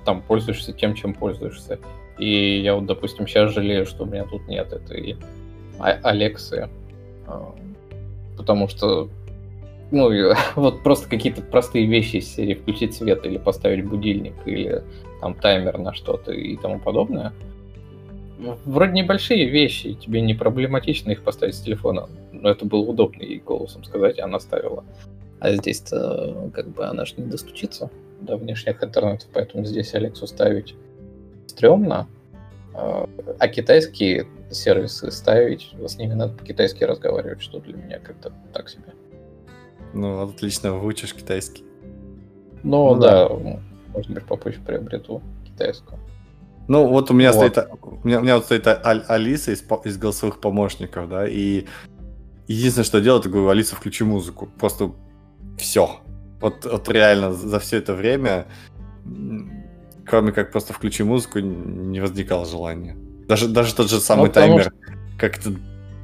там пользуешься тем, чем пользуешься. И я вот, допустим, сейчас жалею, что у меня тут нет этой Алексы. А, потому что ну, вот просто какие-то простые вещи из серии включить свет или поставить будильник или там таймер на что-то и тому подобное. Вроде небольшие вещи, тебе не проблематично их поставить с телефона, но это было удобно ей голосом сказать, и она ставила. А здесь-то как бы она же не достучится до внешних интернетов, поэтому здесь Алексу ставить стрёмно, а, а китайские сервисы ставить, с ними надо по-китайски разговаривать, что для меня как-то так себе. Ну, отлично, выучишь китайский. Ну, ну да. да, может быть, попозже приобрету китайскую. Ну, вот у меня вот. стоит, у меня, у меня вот стоит Аль, Алиса из, из голосовых помощников, да, и единственное, что я говорю, Алиса, включи музыку. Просто все. Вот, вот реально за все это время, кроме как просто включи музыку, не возникало желания. Даже, даже тот же самый ну, таймер, что... как-то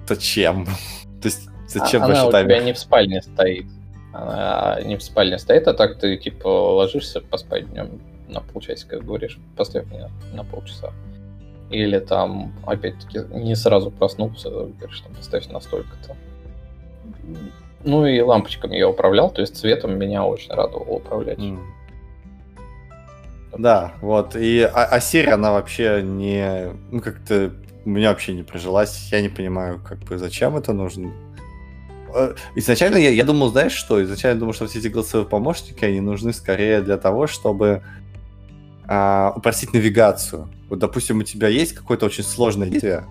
зачем? То есть зачем а, вообще таймер? у тебя не в спальне стоит. Она не в спальне стоит, а так ты типа ложишься поспать днем на полчасика, говоришь, поставь мне на полчаса. Или там, опять-таки, не сразу проснулся, говоришь, там, поставь на столько-то. Ну и лампочками я управлял, то есть цветом меня очень радовало управлять. Mm. Да, вот. И а, а Siri, она вообще не... Ну, как-то у меня вообще не прижилась. Я не понимаю, как бы, зачем это нужно. Э, изначально я, я думал, знаешь что? Изначально думал, что все эти голосовые помощники, они нужны скорее для того, чтобы а, упростить навигацию. Вот, допустим, у тебя есть какое-то очень сложное действие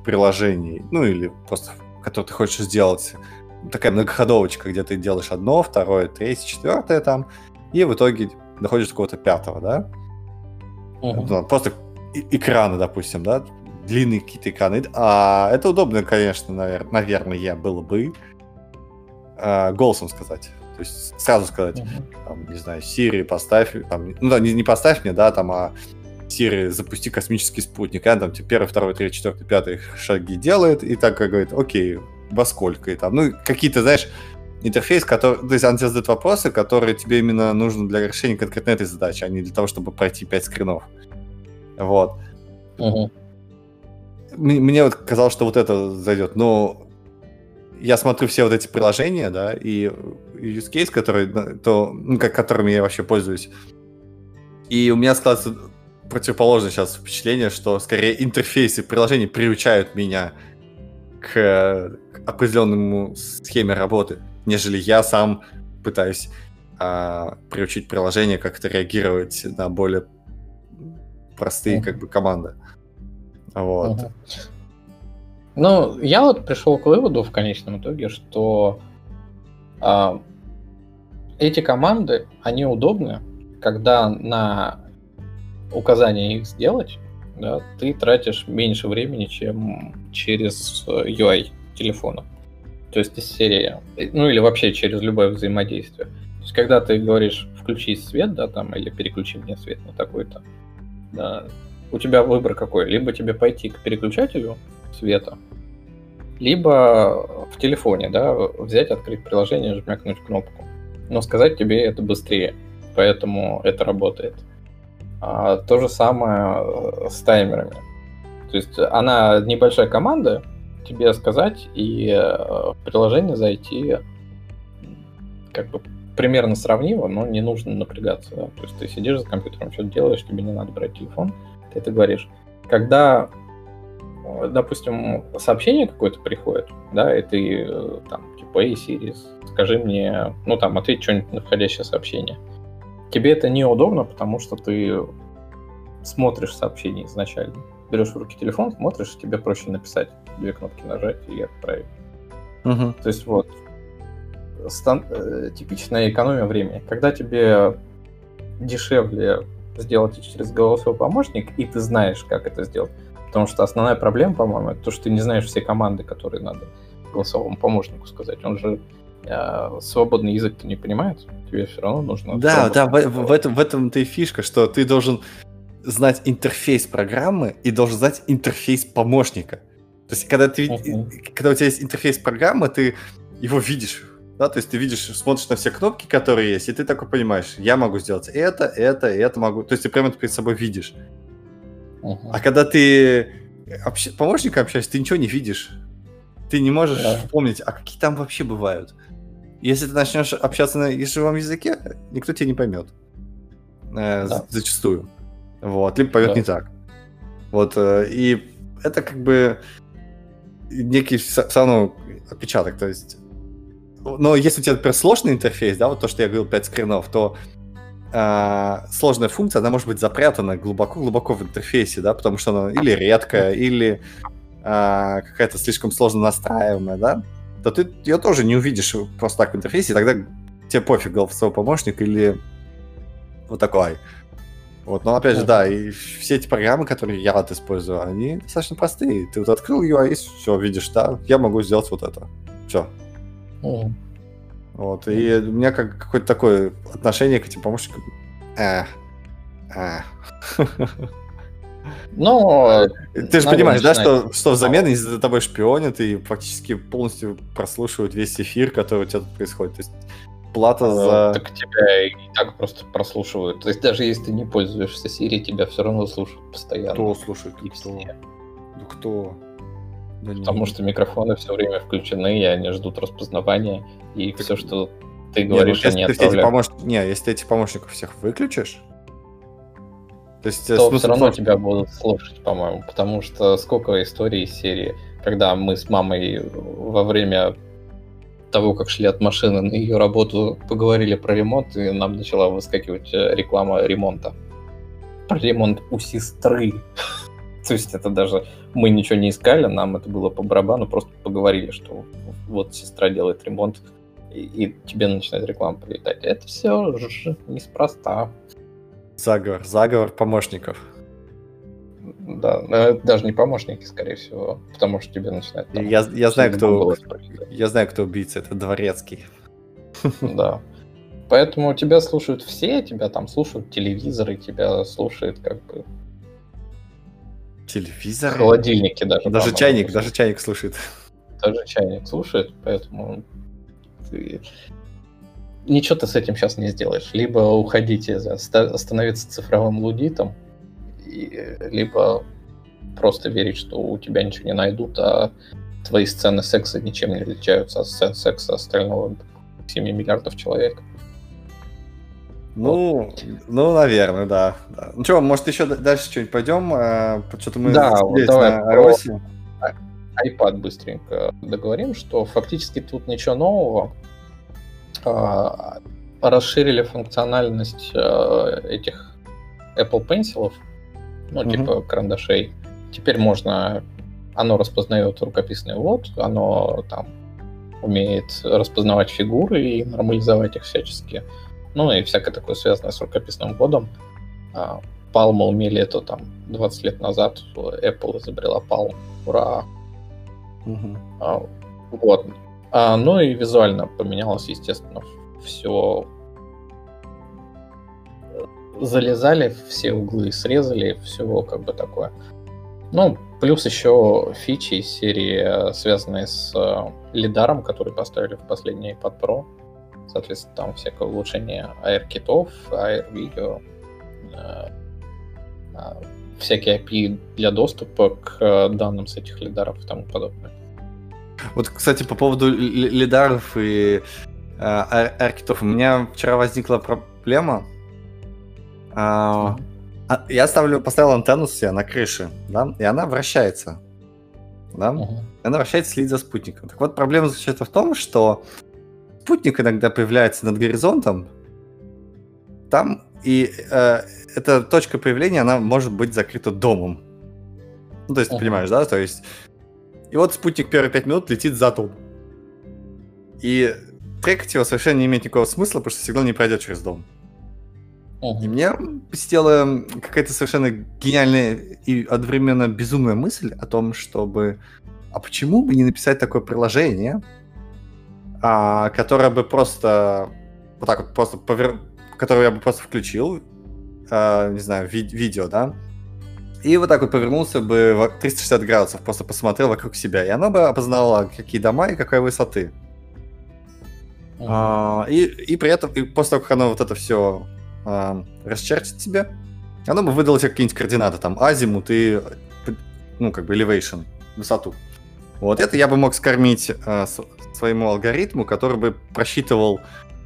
в приложении, ну или просто, которое ты хочешь сделать, такая многоходовочка, где ты делаешь одно, второе, третье, четвертое там, и в итоге доходишь до какого-то пятого, да? Uh-huh. Просто экраны, допустим, да, длинные какие-то экраны. А это удобно, конечно, навер- наверное, было бы а, голосом сказать. То есть сразу сказать, uh-huh. там, не знаю, Siri, поставь, там, ну да, не, не поставь мне, да, там, а Siri, запусти космический спутник, а там типа, первый, второй, третий, четвертый, пятый шаги делает, и так как говорит, окей, во сколько, и там, ну, какие-то, знаешь, интерфейс, который, то есть он тебе задает вопросы, которые тебе именно нужны для решения конкретной этой задачи, а не для того, чтобы пройти 5 скринов. Вот. Угу. Мне вот казалось, что вот это зайдет, но я смотрю все вот эти приложения, да, и use case, который, то, ну, как, которыми я вообще пользуюсь, и у меня складывается противоположное сейчас впечатление, что скорее интерфейсы приложений приучают меня к определенному схеме работы нежели я сам пытаюсь а, приучить приложение как-то реагировать на более простые uh-huh. как бы команды. Вот. Uh-huh. Ну, я вот пришел к выводу в конечном итоге, что а, эти команды, они удобны, когда на указание их сделать, да, ты тратишь меньше времени, чем через UI телефона. То есть из серии, ну или вообще через любое взаимодействие. То есть когда ты говоришь включи свет, да, там, или переключи мне свет на такой-то, да, у тебя выбор какой? Либо тебе пойти к переключателю света, либо в телефоне, да, взять, открыть приложение, жмякнуть кнопку. Но сказать тебе это быстрее, поэтому это работает. А, то же самое э, с таймерами. То есть она небольшая команда, тебе сказать и э, в приложение зайти как бы примерно сравнимо, но не нужно напрягаться. Да? То есть ты сидишь за компьютером, что-то делаешь, тебе не надо брать телефон, ты это говоришь. Когда, э, допустим, сообщение какое-то приходит, да, и ты э, там, типа, эй, Siri, скажи мне, ну там, ответь что-нибудь на входящее сообщение. Тебе это неудобно, потому что ты смотришь сообщение изначально. Берешь в руки телефон, смотришь, тебе проще написать, две кнопки нажать и отправить. Мгм. То есть вот стан- э, типичная экономия времени. Когда тебе дешевле сделать через голосовой помощник, и ты знаешь, как это сделать. Потому что основная проблема, по-моему, это то, что ты не знаешь все команды, которые надо голосовому помощнику сказать. Он же э, свободный язык-то не понимает. Тебе все равно нужно... Да, да, в, в этом, в этом-то и фишка, что ты должен знать интерфейс программы и должен знать интерфейс помощника. То есть, когда, ты, Мгм. когда у тебя есть интерфейс программы, ты его видишь. Да, то есть ты видишь, смотришь на все кнопки, которые есть, и ты такой понимаешь, я могу сделать это, это, это могу. То есть ты прямо это перед собой видишь. Мгм. А когда ты общ... помощником общаешься, ты ничего не видишь. Ты не можешь Да. вспомнить, а какие там вообще бывают. Если ты начнешь общаться на языковом языке, никто тебя не поймет. Э, Да. Зачастую. Вот. Либо поймет Да. не так. Вот. э, И это как бы некий все равно отпечаток. То есть. Но если у тебя, например, сложный интерфейс, да, вот то, что я говорил, 5 скринов, то а, сложная функция, она может быть запрятана глубоко-глубоко в интерфейсе, да, потому что она или редкая, или а, какая-то слишком сложно настраиваемая, да, то ты ее тоже не увидишь просто так в интерфейсе, и тогда тебе пофиг, голосовой помощник или вот такой. Вот, но опять же, да, и все эти программы, которые я вот использую, они достаточно простые. Ты вот открыл UI, все, видишь, да, я могу сделать вот это. Все. Мгм. Вот, и у меня как какое-то такое отношение к этим помощникам. Э, э. Ну, Ты же понимаешь, да, что, что взамен они за тобой шпионят и фактически полностью прослушивают весь эфир, который у тебя тут происходит. То есть плата за... так тебя и так просто прослушивают. То есть даже если ты не пользуешься Siri, тебя все равно слушают постоянно. Кто слушает? И Кто? все. Да кто? Да не- Потому что микрофоны все время включены, и они ждут распознавания, и Так- все, что ты Не, ну, говоришь, если они ты отправляют. помощ- Не, если ты этих помощников всех выключишь, то есть э, то смысл все равно тебя будут слушать, по-моему. Потому что сколько историй из серии, когда мы с мамой во время того, как шли от машины на ее работу, поговорили про ремонт, и нам начала выскакивать э, реклама ремонта. Про ремонт у сестры. То есть это даже мы ничего не искали, нам это было по барабану, просто поговорили, что вот сестра делает ремонт, и, и тебе начинает реклама прилетать. Это все неспроста. Заговор, заговор помощников. Да, но это даже не помощники, скорее всего, потому что тебе начинают... там Я, я знаю, кто, я знаю, кто убийца, это Дворецкий. Да. Поэтому тебя слушают все, тебя там слушают телевизоры, тебя слушает как бы Телевизор. холодильники даже. Даже по-моему, чайник, даже чайник слушает. Даже чайник слушает, поэтому ты- ничего ты с этим сейчас не сделаешь. Либо уходите, становиться цифровым лудитом, и- э, либо просто верить, что у тебя ничего не найдут, а твои сцены секса ничем не отличаются от сцен секса остального 7 миллиардов человек. Ну, ну, наверное, да. да. Ну что, может, еще дальше что-нибудь пойдем? А, Что-то мы Да, вот давай на про- Аросе. iPad быстренько договорим, что фактически тут ничего нового. А, Расширили функциональность э, этих Apple Pencil, ну, Мгм. типа карандашей. Теперь можно... Оно распознает рукописный ввод, оно там умеет распознавать фигуры и нормализовать их всячески. Ну и всякое такое связанное с рукописным вводом. А, Palm умели это там 20 лет назад. Apple изобрела Palm. Ура! А, Вот. А, ну и визуально поменялось, естественно, все. Залезали все углы, срезали, все как бы такое. Ну, плюс еще фичи из серии, э, связанные с э, лидаром, который поставили в последний iPad Pro. Соответственно, там всякое улучшение AR-китов, э, а, всякие API для доступа к данным с этих лидаров и тому подобное. Вот, кстати, по поводу ли- ли- лидаров и ар- аркетов, у меня вчера возникла проблема. А, а, Я ставлю, поставил антенну себе на крыше, да, и она вращается. Да? Мгм. она вращается, следит за спутником. Так вот, проблема заключается в том, что спутник иногда появляется над горизонтом, там, и э, эта точка появления, она может быть закрыта домом. Ну, то есть, ты понимаешь, да? То есть... И вот спутник первые пять минут летит за дом. И трекать его совершенно не имеет никакого смысла, потому что сигнал не пройдет через дом. И мне посетила какая-то совершенно гениальная и одновременно безумная мысль о том, чтобы... А почему бы не написать такое приложение, а, которое бы просто... Вот так вот просто повер... Которое я бы просто включил, а, не знаю, ви- видео, да, и вот так вот повернулся бы в 360 градусов, просто посмотрел вокруг себя, и оно бы опознало, какие дома и какой высоты. Uh-huh. А, и, и при этом, и после того, как оно вот это все а, расчертит тебе, оно бы выдало тебе какие-нибудь координаты, там, азимут и, ну, как бы, elevation, высоту. Вот это я бы мог скормить а, своему алгоритму, который бы просчитывал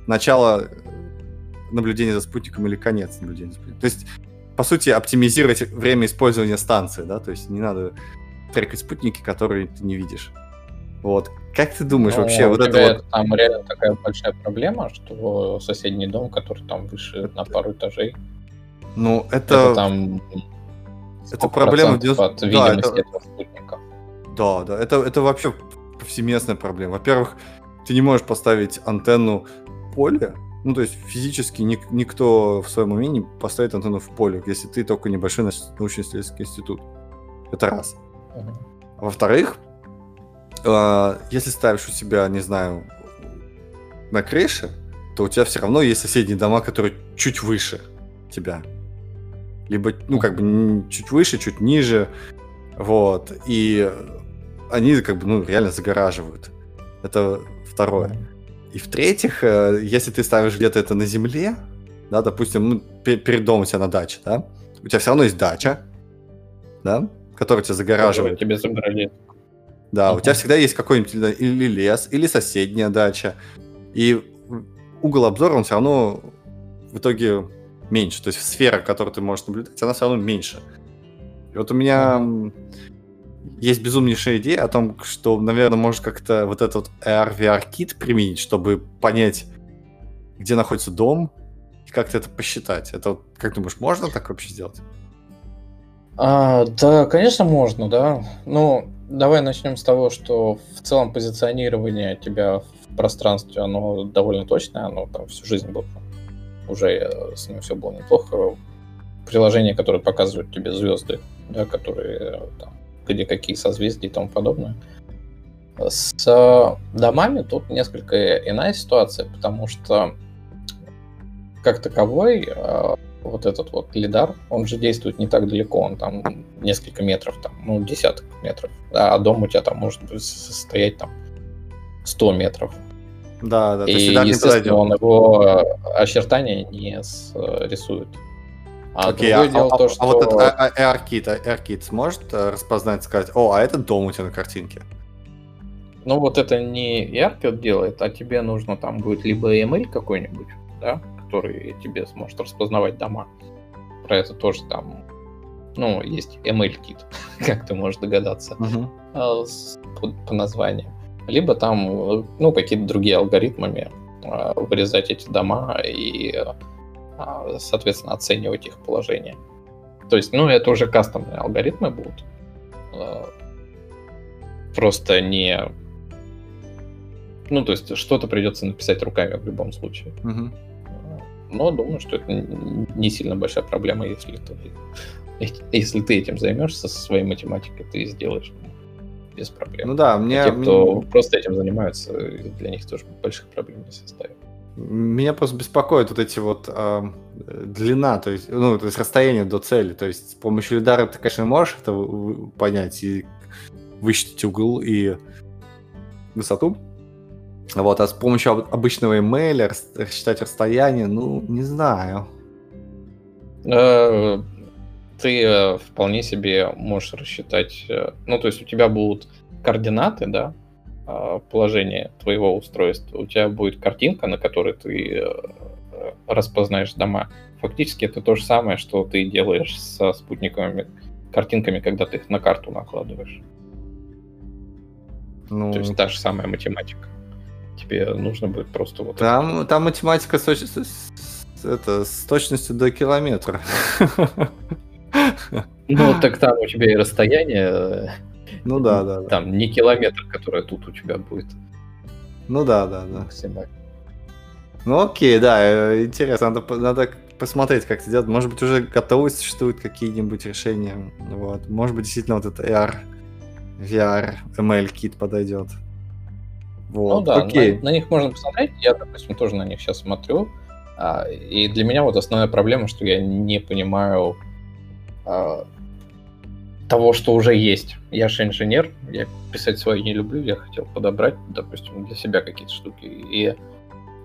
начало наблюдения за спутником или конец наблюдения за спутником. То есть, по сути, оптимизировать время использования станции, да, то есть не надо трекать спутники, которые ты не видишь. Вот. Как ты думаешь ну, вообще вот это вот... Там реально такая большая проблема, что соседний дом, который там выше на пару этажей. Ну, это... Это там... Это проблема... От да, это... этого спутника. Да, да, это, это вообще повсеместная проблема. Во-первых, ты не можешь поставить антенну в поле, ну, то есть физически ник- никто в своем уме не поставит антенну в поле, если ты только небольшой научно-исследовательский институт. Это раз. Uh-huh. во-вторых, э, если ставишь у себя, не знаю, на крыше, то у тебя все равно есть соседние дома, которые чуть выше тебя. Либо, ну, как бы чуть выше, чуть ниже. Вот. И они как бы, ну, реально загораживают. Это второе. И в-третьих, э, если ты ставишь где-то это на земле, да, допустим, ну, перед домом у тебя на даче, да, у тебя все равно есть дача, да, которая тебя загораживает. Тебе загородит. Да, uh-huh. у тебя всегда есть какой-нибудь или лес, или соседняя дача. И угол обзора, он все равно в итоге меньше. То есть сфера, которую ты можешь наблюдать, она все равно меньше. И вот у меня uh-huh. есть безумнейшая идея о том, что, наверное, может как-то вот этот AR VR кит применить, чтобы понять, где находится дом, и как-то это посчитать. Это, как думаешь, можно так вообще сделать? А, да, конечно, можно, да. Ну, давай начнем с того, что в целом позиционирование тебя в пространстве, оно довольно точное, оно там всю жизнь было. Уже э, с ним все было неплохо. Приложения, которые показывают тебе звезды, да, которые э, там, где какие созвездия и тому подобное. С э, домами тут несколько иная ситуация, потому что как таковой вот этот вот лидар, он же действует не так далеко, он там несколько метров, там, ну, десяток метров. А дом у тебя там может состоять там 100 метров. Да, да. И, естественно, он его э, очертания не рисует. А Окей, а, дело а, то, что... а вот этот AirKit, AirKit сможет э, распознать, сказать, о, а это дом у тебя на картинке? Ну вот это не AirKit делает, а тебе нужно там будет либо ML какой-нибудь, да, который тебе сможет распознавать дома. Про это тоже там, ну, есть ML-кит, как ты можешь догадаться, uh-huh. по, по названию. Либо там, ну, какие-то другие алгоритмами а, вырезать эти дома и, а, соответственно, оценивать их положение. То есть, ну, это уже кастомные алгоритмы будут. Просто не... Ну, то есть, что-то придется написать руками в любом случае. Uh-huh но думаю, что это не сильно большая проблема, если ты, если ты этим займешься со своей математикой, ты сделаешь без проблем. Ну да, мне... А те, кто мне... просто этим занимаются, для них тоже больших проблем не составит. Меня просто беспокоит вот эти вот э, длина, то есть, ну, то есть расстояние до цели. То есть с помощью лидара ты, конечно, можешь это понять и высчитать угол и высоту, вот, а с помощью обычного имейля рассчитать расстояние, ну, не знаю. Э, ты э, вполне себе можешь рассчитать, э, ну, то есть у тебя будут координаты, да, положение твоего устройства, у тебя будет картинка, на которой ты распознаешь дома. Фактически это то же самое, что ты делаешь со спутниковыми картинками, когда ты их на карту накладываешь. Ну... То есть та же самая математика тебе нужно будет просто вот... Там, это... там математика с, с, это, с точностью до километра. Ну, так там у тебя и расстояние. Ну да, да. Там не километр, который тут у тебя будет. Ну да, да, да. Максимально. Ну окей, да, э, интересно, надо, надо посмотреть, как это делать. Может быть, уже готовы существуют какие-нибудь решения. Вот. Может быть, действительно вот этот AR, VR, ML кит подойдет. Вот. Ну да, окей. На, на них можно посмотреть. Я, допустим, тоже на них сейчас смотрю. А, и для меня вот основная проблема, что я не понимаю а, того, что уже есть. Я же инженер, я писать свои не люблю, я хотел подобрать, допустим, для себя какие-то штуки. И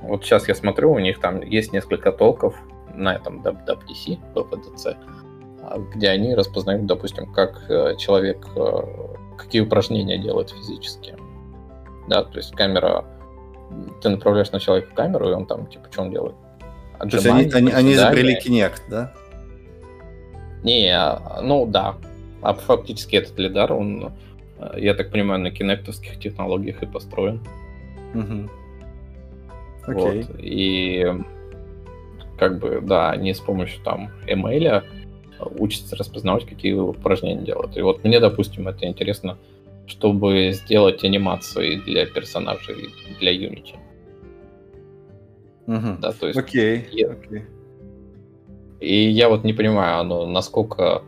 вот сейчас я смотрю, у них там есть несколько толков на этом WWDC, PPDC, а, где они распознают, допустим, как э, человек, э, какие упражнения делает физически. Да, то есть камера, ты направляешь на человека камеру, и он там, типа, что он делает? То есть они, они, они изобрели Kinect, да? Не, а, ну да. А фактически этот лидар, он, э, я так понимаю, на кинектовских технологиях и построен. Угу. Окей. Вот. И как бы, да, они с помощью там ML учатся распознавать, какие упражнения делают. И вот мне, допустим, это интересно, чтобы сделать анимации для персонажей для Unity. Угу. Да, то есть. Окей. Я... окей. И я вот не понимаю, оно насколько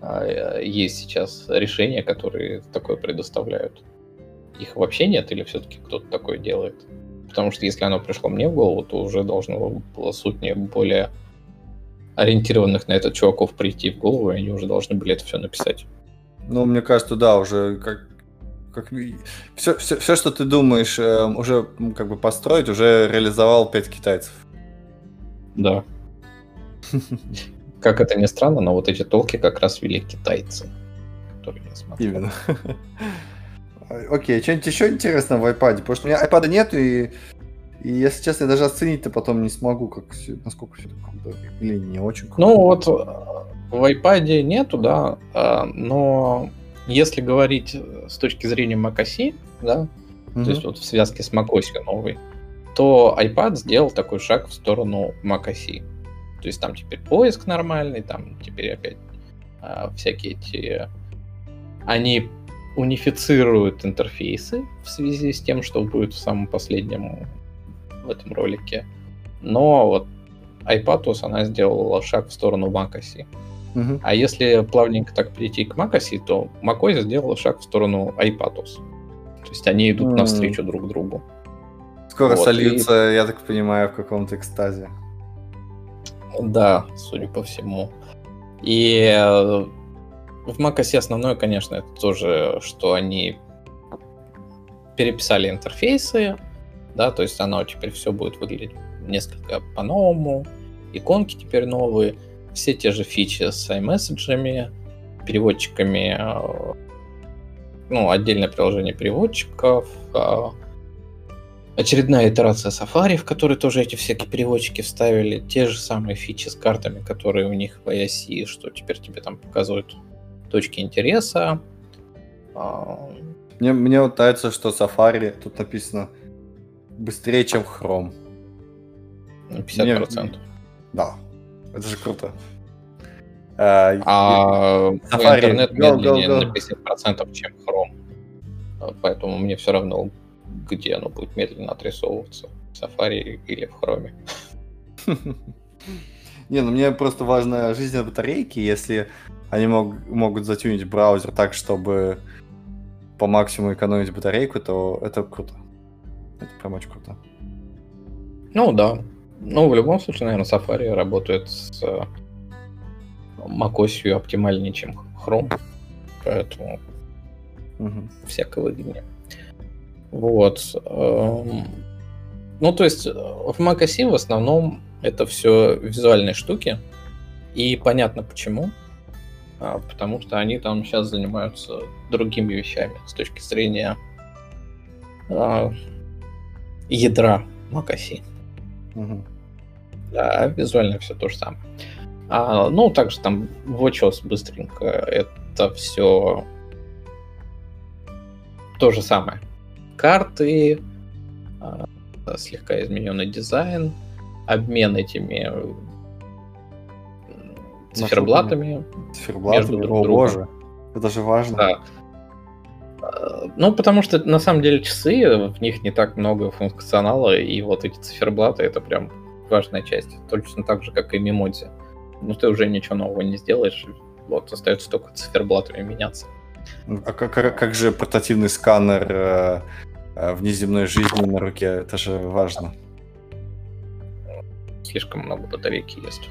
а, есть сейчас решения, которые такое предоставляют. Их вообще нет или все-таки кто-то такое делает? Потому что если оно пришло мне в голову, то уже должно было сотни более ориентированных на этот чуваков прийти в голову, и они уже должны были это все написать. Ну, мне кажется, да, уже как, как все, все, все, что ты думаешь, э, уже как бы построить, уже реализовал пять китайцев. Да. Как это ни странно, но вот эти толки как раз вели китайцы, которые я смотрел. Именно. Окей, что-нибудь еще интересное в iPad? Потому что у меня iPad нет, и, и если честно, я даже оценить-то потом не смогу, как все, насколько все круто или не очень круто. Ну вот в iPad нету, да, а, но если говорить с точки зрения macOS, да, mm-hmm. то есть вот в связке с macOS новой, то iPad сделал такой шаг в сторону macOS. То есть там теперь поиск нормальный, там теперь опять а, всякие эти... Они унифицируют интерфейсы в связи с тем, что будет в самом последнем в этом ролике. Но вот iPadOS, она сделала шаг в сторону macOS. Угу. А если плавненько так перейти к macOS, то macOS сделала шаг в сторону iPadOS. То есть они идут mm. навстречу друг другу. Скоро вот, сольются, и... я так понимаю, в каком-то экстазе. Да, судя по всему. И э, в macOS основное, конечно, это тоже, что они переписали интерфейсы, да, то есть оно теперь все будет выглядеть несколько по-новому, иконки теперь новые, все те же фичи с iMessage, переводчиками, э, ну, отдельное приложение переводчиков, э, очередная итерация Safari, в которой тоже эти всякие переводчики вставили, те же самые фичи с картами, которые у них в iOS, что теперь тебе там показывают точки интереса. А, мне, мне вот нравится, что Safari, тут написано, быстрее, чем Chrome. На 50%. Мне... Да, это же круто. А, а Safari, интернет медленнее go, go, go. на 50%, чем Chrome. Поэтому мне все равно, где оно будет медленно отрисовываться. В Safari или в Chrome. Не, ну мне просто важна жизнь батарейки. Если они мог, могут затюнить браузер так, чтобы по максимуму экономить батарейку, то это круто. Это прям очень круто. Ну да. Ну, в любом случае, наверное, Safari работает с э, macOS оптимальнее, чем Chrome. Поэтому угу. всяко выгоднее. Вот. Эм, ну, то есть в macOS в основном это все визуальные штуки. И понятно почему. А, потому что они там сейчас занимаются другими вещами с точки зрения а, ядра macOS. Угу. Да, визуально все то же самое. А, ну, также там WatchOS быстренько. Это все то же самое. Карты, а, слегка измененный дизайн, обмен этими циферблатами. Циферблатами, между друг о другом. боже. Это же важно. Да. Э, Ну, потому что на самом деле часы, в них не так много функционала, и вот эти циферблаты это прям важная часть. Точно так же, как и мемодзи. Ну, ты уже ничего нового не сделаешь. Вот, остается только циферблатами меняться. А как, как- как же портативный сканер э, э, внеземной жизни на руке? Это же важно. Слишком много батарейки есть.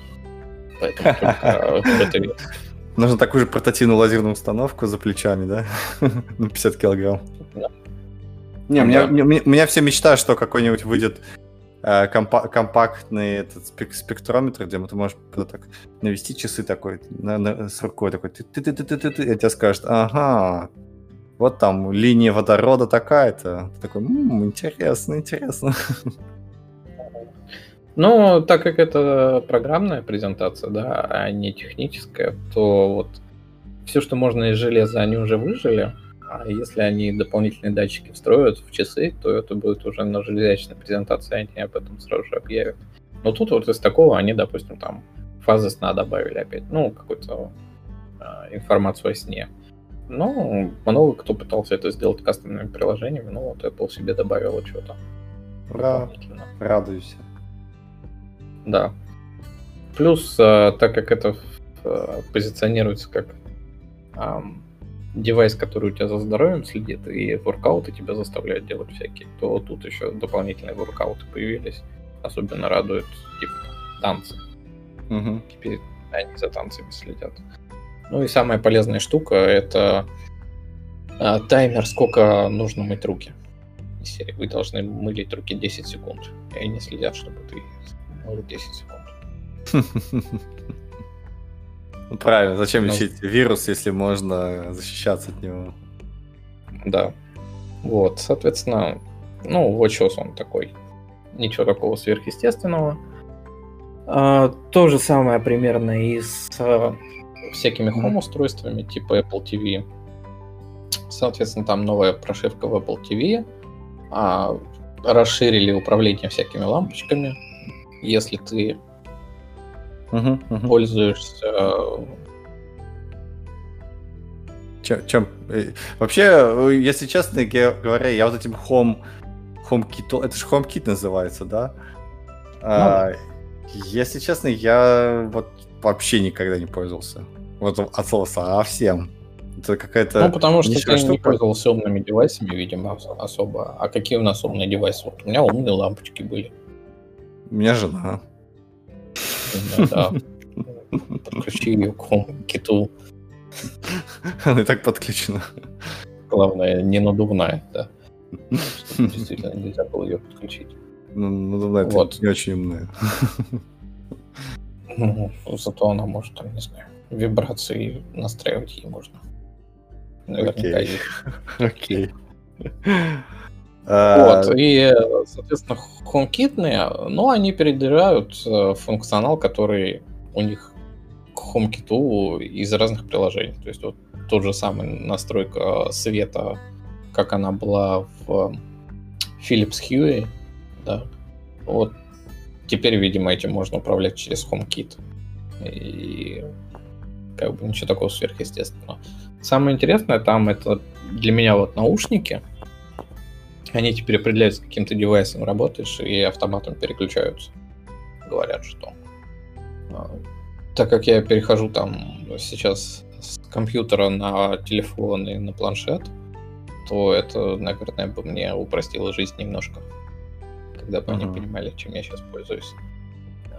Поэтому только батарее. Нужно такую же портативную лазерную установку за плечами, да? На 50 килограмм. Не, у меня, у меня- все мечта, что какой-нибудь выйдет э, компа- компактный этот спек- спектрометр, где ты можешь так навести часы такой на- на- с рукой такой, ты ты ты ты ты ты и тебе скажет, ага, вот там линия водорода такая-то. Ты такой, «М, интересно, интересно. Ну, так как это программная презентация, да, а не техническая, то вот все, что можно из железа, они уже выжили. А если они дополнительные датчики встроят в часы, то это будет уже на железячной презентации, они об этом сразу же объявят. Но тут вот из такого они, допустим, там фазы сна добавили опять, ну, какую-то а, информацию о сне. Ну, много кто пытался это сделать кастомными приложениями, ну вот Apple себе добавила что-то Ура, дополнительно. Да. Плюс, э, так как это э, позиционируется как девайс, который у тебя за здоровьем следит, и воркауты тебя заставляют делать всякие, то тут еще дополнительные воркауты появились. Особенно радует, типа, танцы. Мгм. Теперь они за танцами следят. Ну и самая полезная штука это а, таймер, сколько нужно мыть руки. Вы должны мылить руки 10 секунд. И они следят, чтобы ты мыл 10 секунд. Ну, Правильно, зачем Ну. лечить вирус, если можно защищаться от него? Да. Вот, соответственно, ну, WatchOS он такой. Ничего такого сверхъестественного. А, то же самое примерно и с а, всякими Мгм. home-устройствами типа Apple TV. Соответственно, там новая прошивка в Apple TV. а, расширили управление всякими лампочками. Если ты Мгм, мгм. пользуешься... Чем, чем- э, Вообще, э, если честно говоря, я вот этим Home, HomeKit, это же HomeKit называется, да? А, если честно, я вот вообще никогда не пользовался. Вот от слова совсем. Это какая-то... Ну, потому что ты не штука. пользовался умными девайсами, видимо, ос- особо. А какие у нас умные девайсы? Вот у меня умные лампочки были. У меня жена. Да. Подключи ее к HomeKit. Она и так подключена. Главное, не надувная, да. Чтобы Действительно, нельзя было ее подключить. Ну, это Вот. не очень умная. Ну, зато она может, там, не знаю, вибрации настраивать ей можно. Наверняка Окей. Окей. Вот, и, э, соответственно, HomeKit, ну, они передирают э, функционал, который у них к HomeKit из разных приложений. То есть вот тот же самый настройка света, как она была в Philips Hue, да, вот теперь, видимо, этим можно управлять через HomeKit. И как бы ничего такого сверхъестественного. Самое интересное там это для меня вот наушники, они теперь определяют, с каким ты девайсом работаешь, и автоматом переключаются. Говорят, что. а, Так как я перехожу там сейчас с компьютера на телефон и на планшет, то это, наверное, бы мне упростило жизнь немножко. Когда бы они Ага. понимали, чем я сейчас пользуюсь.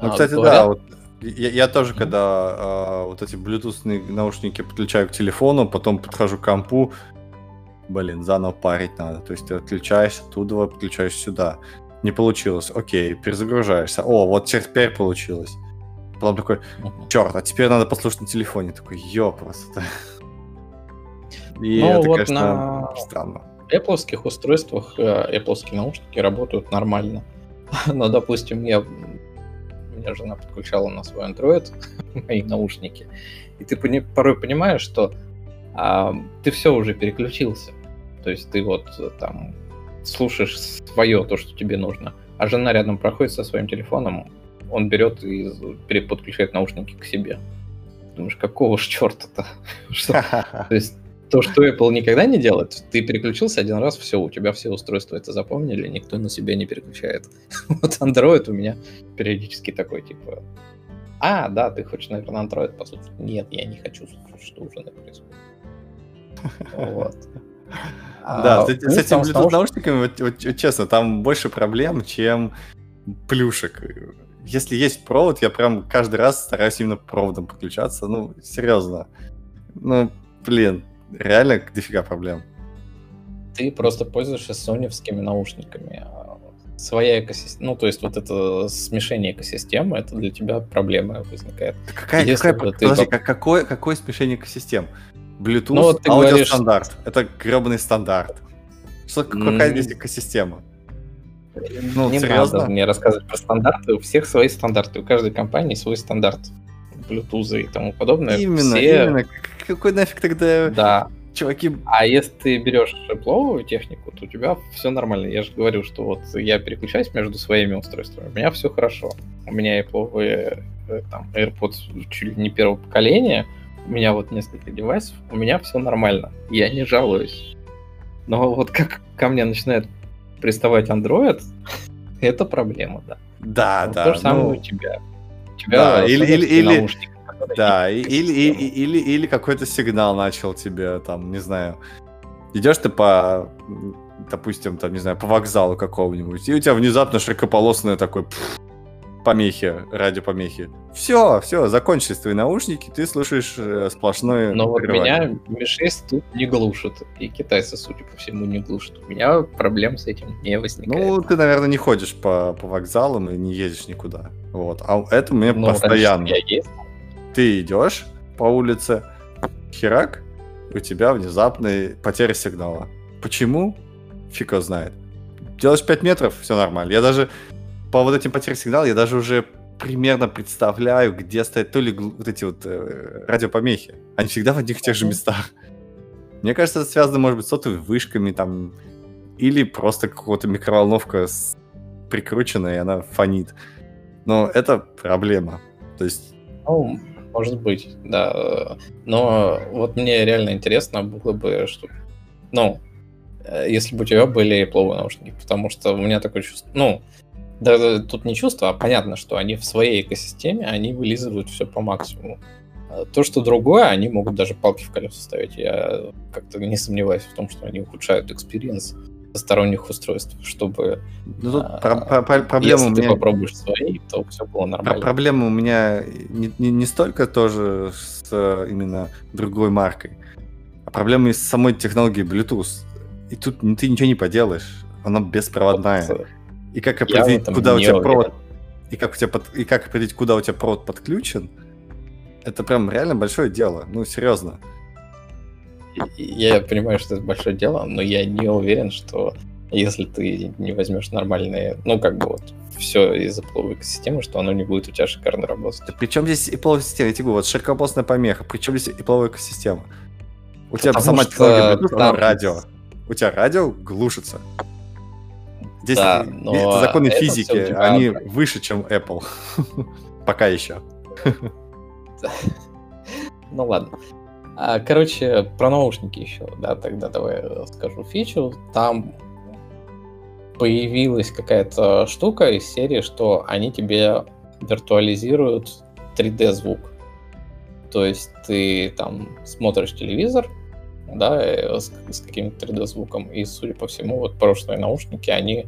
Ну, А, кстати, говорят- да, вот я, я тоже, когда а, вот эти Bluetooth наушники подключаю к телефону, потом подхожу к компу, блин, заново парить надо. То есть ты отключаешься оттуда, подключаешь сюда. Не получилось. Окей, перезагружаешься. О, вот теперь получилось. Потом такой, черт, а теперь надо послушать на телефоне. Такой, ё, просто. И Ну, это, вот конечно, на- странно. Apple устройствах э, Apple наушники работают нормально. Но, допустим, я меня жена подключала на свой Android мои наушники, и ты пони- порой понимаешь, что а, ты все уже переключился. То есть ты вот э, там слушаешь свое, то, что тебе нужно, а жена рядом проходит со своим телефоном, он берет и переподключает наушники к себе. Думаешь, какого ж черта-то? То есть то, что Apple никогда не делает, ты переключился один раз, все, у тебя все устройства это запомнили, никто на себя не переключает. Вот Android у меня периодически такой, типа, а, да, ты хочешь, наверное, Android послушать? Нет, я не хочу слушать, что уже происходит. Вот. Да, а, с этими Bluetooth наушниками, вот честно, там больше проблем, чем плюшек. Если есть провод, я прям каждый раз стараюсь именно проводом подключаться. Ну, серьезно. Ну, блин, реально дофига проблем. Ты просто пользуешься соневскими наушниками. А своя экосистема, ну, то есть вот это смешение экосистемы, это для тебя проблема возникает. Да какая, Если какая, ты... подожди, как, какое, какое смешение экосистем? Bluetooth, ну, вот аудиостандарт. Говоришь... Это гребаный стандарт. Что, какая здесь экосистема? Ну, не серьезно? надо мне рассказывать про стандарты. У всех свои стандарты. У каждой компании свой стандарт. Bluetooth и тому подобное. Именно, Все... именно. Какой нафиг тогда... Да. Чуваки... А если ты берешь Apple технику, то у тебя все нормально. Я же говорю, что вот я переключаюсь между своими устройствами, у меня все хорошо. У меня Apple э, там, AirPods чуть ли не первого поколения, у меня вот несколько девайсов, у меня все нормально. Я не жалуюсь. Но вот как ко мне начинает приставать Android, это проблема, да. Да, вот да. То же самое ну... у тебя. У тебя да, или, или, или, да, или, или, или, или какой-то сигнал начал тебе, там, не знаю, идешь ты по, допустим, там, не знаю, по вокзалу какого-нибудь, и у тебя внезапно широкополосное такой пфф, помехи, радиопомехи. Все, все, закончились твои наушники, ты слушаешь э, сплошное Но вот меня Mi6 тут не глушит, и китайцы, судя по всему, не глушат. У меня проблем с этим не возникает. Ну, ты, наверное, не ходишь по, по вокзалам и не едешь никуда. Вот. А это мне ну, постоянно. Я ездил. Ты идешь по улице, херак, у тебя внезапная потеря сигнала. Почему? Фиг его знает. Делаешь 5 метров, все нормально. Я даже по вот этим потерям сигнала я даже уже примерно представляю, где стоят то ли вот эти вот э, радиопомехи. Они всегда в одних и тех же местах. Мне кажется, это связано, может быть, с сотовыми вышками там, или просто какая-то микроволновка с... прикрученная, и она фонит. Но это проблема. То есть... Ну, может быть, да. Но вот мне реально интересно было бы, что... Ну, э, если бы у тебя были Apple наушники, потому что у меня такое чувство... Ну, да, тут не чувство, а понятно, что они в своей экосистеме, они вылизывают все по максимуму. А то, что другое, они могут даже палки в колеса ставить. Я как-то не сомневаюсь в том, что они ухудшают experience сторонних устройств, чтобы... Ну, тут а, про- про- проблема если у меня... ты попробуешь свои, то все было нормально. Проблема у меня не, не, не столько тоже с именно другой маркой, а проблема из самой технологии Bluetooth. И тут ты ничего не поделаешь. Она беспроводная. Вот, и как определить, куда у тебя уверен. провод, и как, у тебя под, и как определить, куда у тебя провод подключен, это прям реально большое дело. Ну, серьезно. Я понимаю, что это большое дело, но я не уверен, что если ты не возьмешь нормальные, ну, как бы вот, все из Apple экосистемы, что оно не будет у тебя шикарно работать. Да причем здесь Apple система? Я тебе говорю, вот широкополосная помеха, причем здесь Apple экосистема? У тебя Потому сама технология Bluetooth, там... радио. У тебя радио глушится. Здесь да, но это законы физики, они выше, чем Apple. Пока еще. Ну ладно. А, короче, про наушники еще, да, тогда давай скажу фичу. Там появилась какая-то штука из серии, что они тебе виртуализируют 3D-звук. То есть ты там смотришь телевизор, да, э, с, с каким-то 3D-звуком. И, судя по всему, вот прошлые наушники, они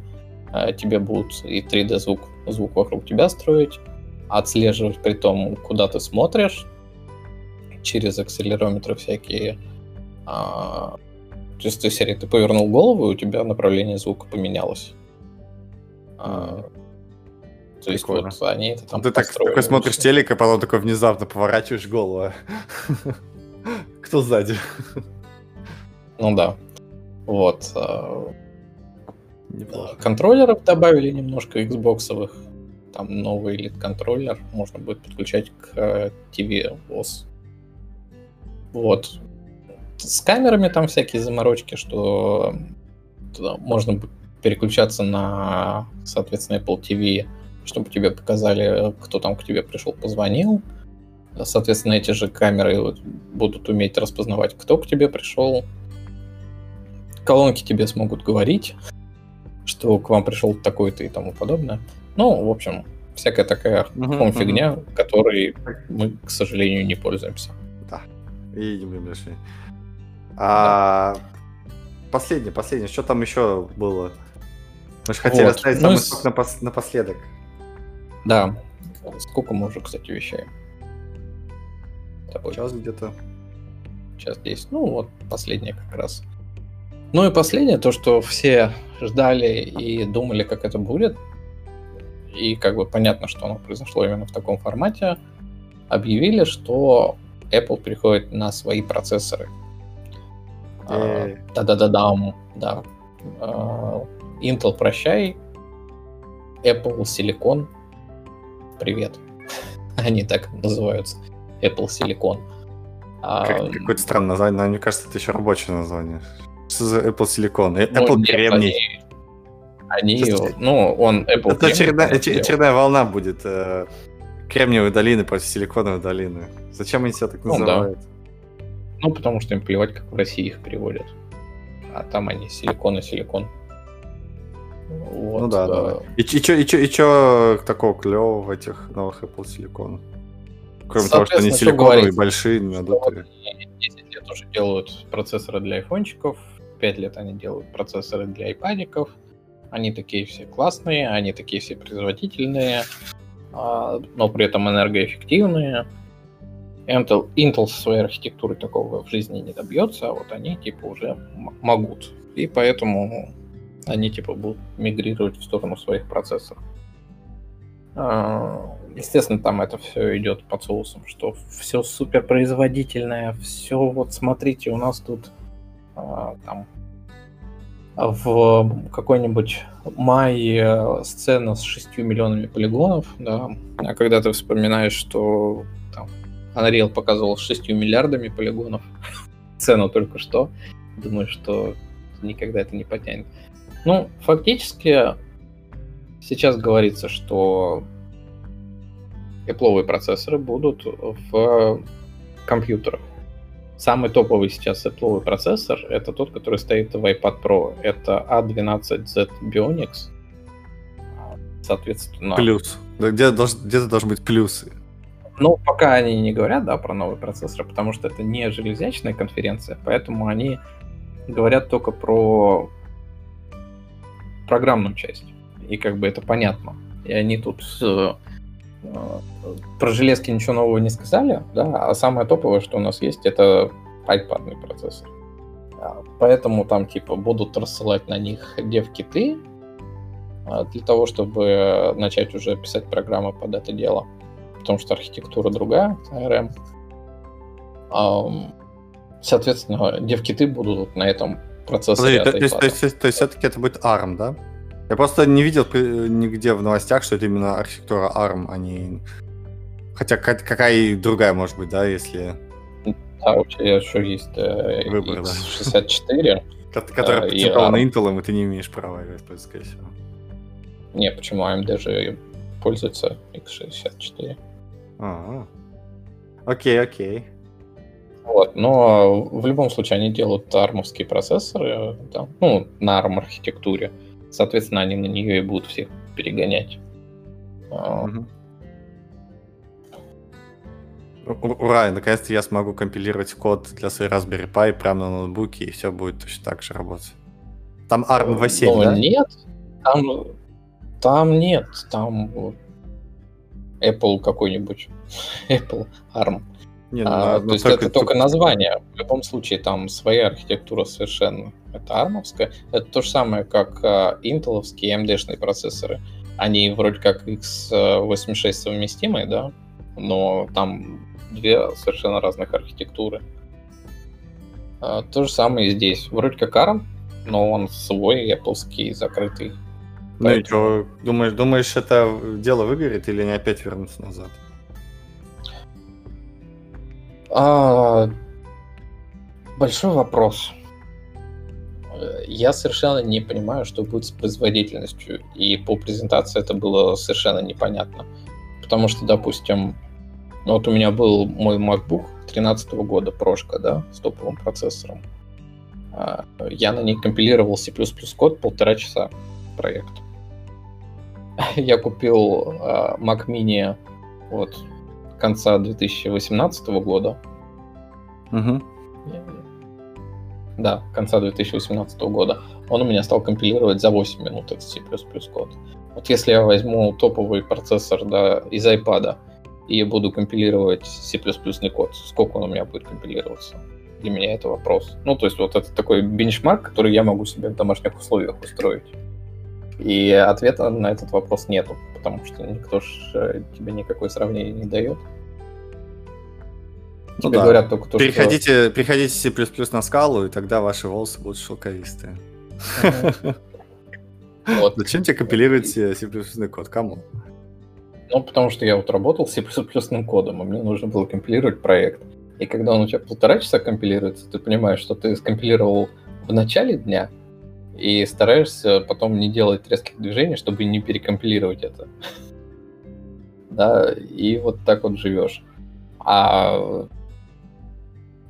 тебе будут и 3D-звук звук вокруг тебя строить, отслеживать при том, куда ты смотришь, через акселерометры всякие. А, то есть, из серии ты повернул голову, и у тебя направление звука поменялось. А, то есть Прикольно. вот они это там Ты так, такой смотришь телек, а потом такой внезапно поворачиваешь голову. Кто сзади? Ну да. Вот. Неплохо. Контроллеров добавили немножко Xbox. Там новый лид контроллер можно будет подключать к TV э, OS. Вот. С камерами там всякие заморочки, что можно переключаться на, соответственно, Apple TV, чтобы тебе показали, кто там к тебе пришел, позвонил. Соответственно, эти же камеры будут уметь распознавать, кто к тебе пришел. Колонки тебе смогут говорить, что к вам пришел такой-то и тому подобное. Ну, в общем, всякая такая uh-huh, фигня, uh-huh. которой мы, к сожалению, не пользуемся. Да. Не будем А последнее, последнее, что там еще было? Мы же хотели вот. оставить ну, самый с... напос- напоследок. Да. Сколько мы уже, кстати, вещаем? Тобой. Час где-то. Час 10. Ну, вот последнее как раз. Ну и последнее, то, что все ждали и думали, как это будет, и как бы понятно, что оно произошло именно в таком формате, объявили, что Apple приходит на свои процессоры. А, да-да-да-дам, да. А, Intel, прощай. Apple Silicon, привет. Они так называются. Apple Silicon. А, как, какое-то странное название, но мне кажется, это еще рабочее название. Что за Apple Silicon? Э, ну, Apple ну, Кремний. Они, они ну, он Apple Это очередная, очередная волна будет. Э, Кремниевой долины против Силиконовой долины. Зачем они себя так называют? Ну, да. ну, потому что им плевать, как в России их переводят. А там они силикон и силикон. Вот, ну да, да. И, и, чё, и, чё, и чё такого клевого в этих новых Apple Silicon? Кроме того, что они силиконовые, большие, надутые. 10 лет уже делают процессоры для айфончиков, 5 лет они делают процессоры для айпадиков. Они такие все классные, они такие все производительные, а, но при этом энергоэффективные. Intel, Intel своей архитектурой такого в жизни не добьется, а вот они типа уже могут. И поэтому они типа будут мигрировать в сторону своих процессоров. А, естественно, там это все идет под соусом, что все супер производительное, все вот смотрите, у нас тут там в какой-нибудь мае сцена с 6 миллионами полигонов, да, а когда ты вспоминаешь, что там, Unreal показывал с 6 миллиардами полигонов цену только что, думаю, что никогда это не потянет. Ну, фактически сейчас говорится, что Apple процессоры будут в компьютерах. Самый топовый сейчас Apple процессор это тот, который стоит в iPad Pro. Это A12Z Bionics. Соответственно... Плюс. Да где-то, долж, где-то должны быть плюсы. Ну, пока они не говорят, да, про новый процессор, потому что это не железячная конференция, поэтому они говорят только про программную часть. И как бы это понятно. И они тут э, про железки ничего нового не сказали, да, а самое топовое, что у нас есть, это iPad процессор. Поэтому там типа будут рассылать на них дев-киты а, для того, чтобы начать уже писать программы под это дело. Потому что архитектура другая, ARM. Соответственно, дев-киты будут на этом процессоре. Подожди, то, то, есть, то, есть, то есть все-таки это будет ARM, да? Я просто не видел нигде в новостях, что это именно архитектура ARM, а не... Хотя какая другая может быть, да, если... Да, у тебя еще есть э, Выбор, X64. Да. Который э, на Intel, и ты не имеешь права играть, скорее всего. Не, почему AMD же пользуется X64. А, окей, окей. Вот, но в любом случае они делают армовские процессоры, да, ну, на ARM архитектуре. Соответственно, они на нее и будут всех перегонять. Угу. Ура, наконец-то я смогу компилировать код для своей Raspberry Pi прямо на ноутбуке, и все будет точно так же работать. Там ARM V7, ну, да? Нет, там, там нет, там Apple какой-нибудь, Apple ARM. Не, ну, а, то есть только, это только название. В любом случае там своя архитектура совершенно. Это армовская. Это то же самое, как а, интеловские AMD-шные процессоры. Они вроде как x86 совместимые, да, но там две совершенно разных архитектуры. А, то же самое и здесь. Вроде как ARM, но он свой, Apple закрытый. Ну Поэтому... и что, думаешь, думаешь, это дело выгорит или они опять вернутся назад? А, большой вопрос. Я совершенно не понимаю, что будет с производительностью. И по презентации это было совершенно непонятно. Потому что, допустим, Вот у меня был мой MacBook 13 года, прошка, да, с топовым процессором. А, я на ней компилировал C++ код полтора часа проект. Я купил а, Mac Mini вот конца 2018 года. Угу. Да, конца 2018 года. Он у меня стал компилировать за 8 минут этот C++ код. Вот если я возьму топовый процессор да, из iPad и буду компилировать C++ код, сколько он у меня будет компилироваться? Для меня это вопрос. Ну, то есть вот это такой бенчмарк, который я могу себе в домашних условиях устроить. И ответа на этот вопрос нету, потому что никто ж э, тебе никакой сравнения не дает. Ну Тебе да. говорят только то, переходите, что... Переходите C++ на скалу, и тогда ваши волосы будут шелковистые. Вот. Зачем тебе компилировать C++ код? Кому? Ну, потому что я вот работал с C++ кодом, и мне нужно было компилировать проект. И когда он у тебя полтора часа компилируется, ты понимаешь, что ты скомпилировал в начале дня, и стараешься потом не делать резких движений, чтобы не перекомпилировать это. Да, и вот так вот живешь. А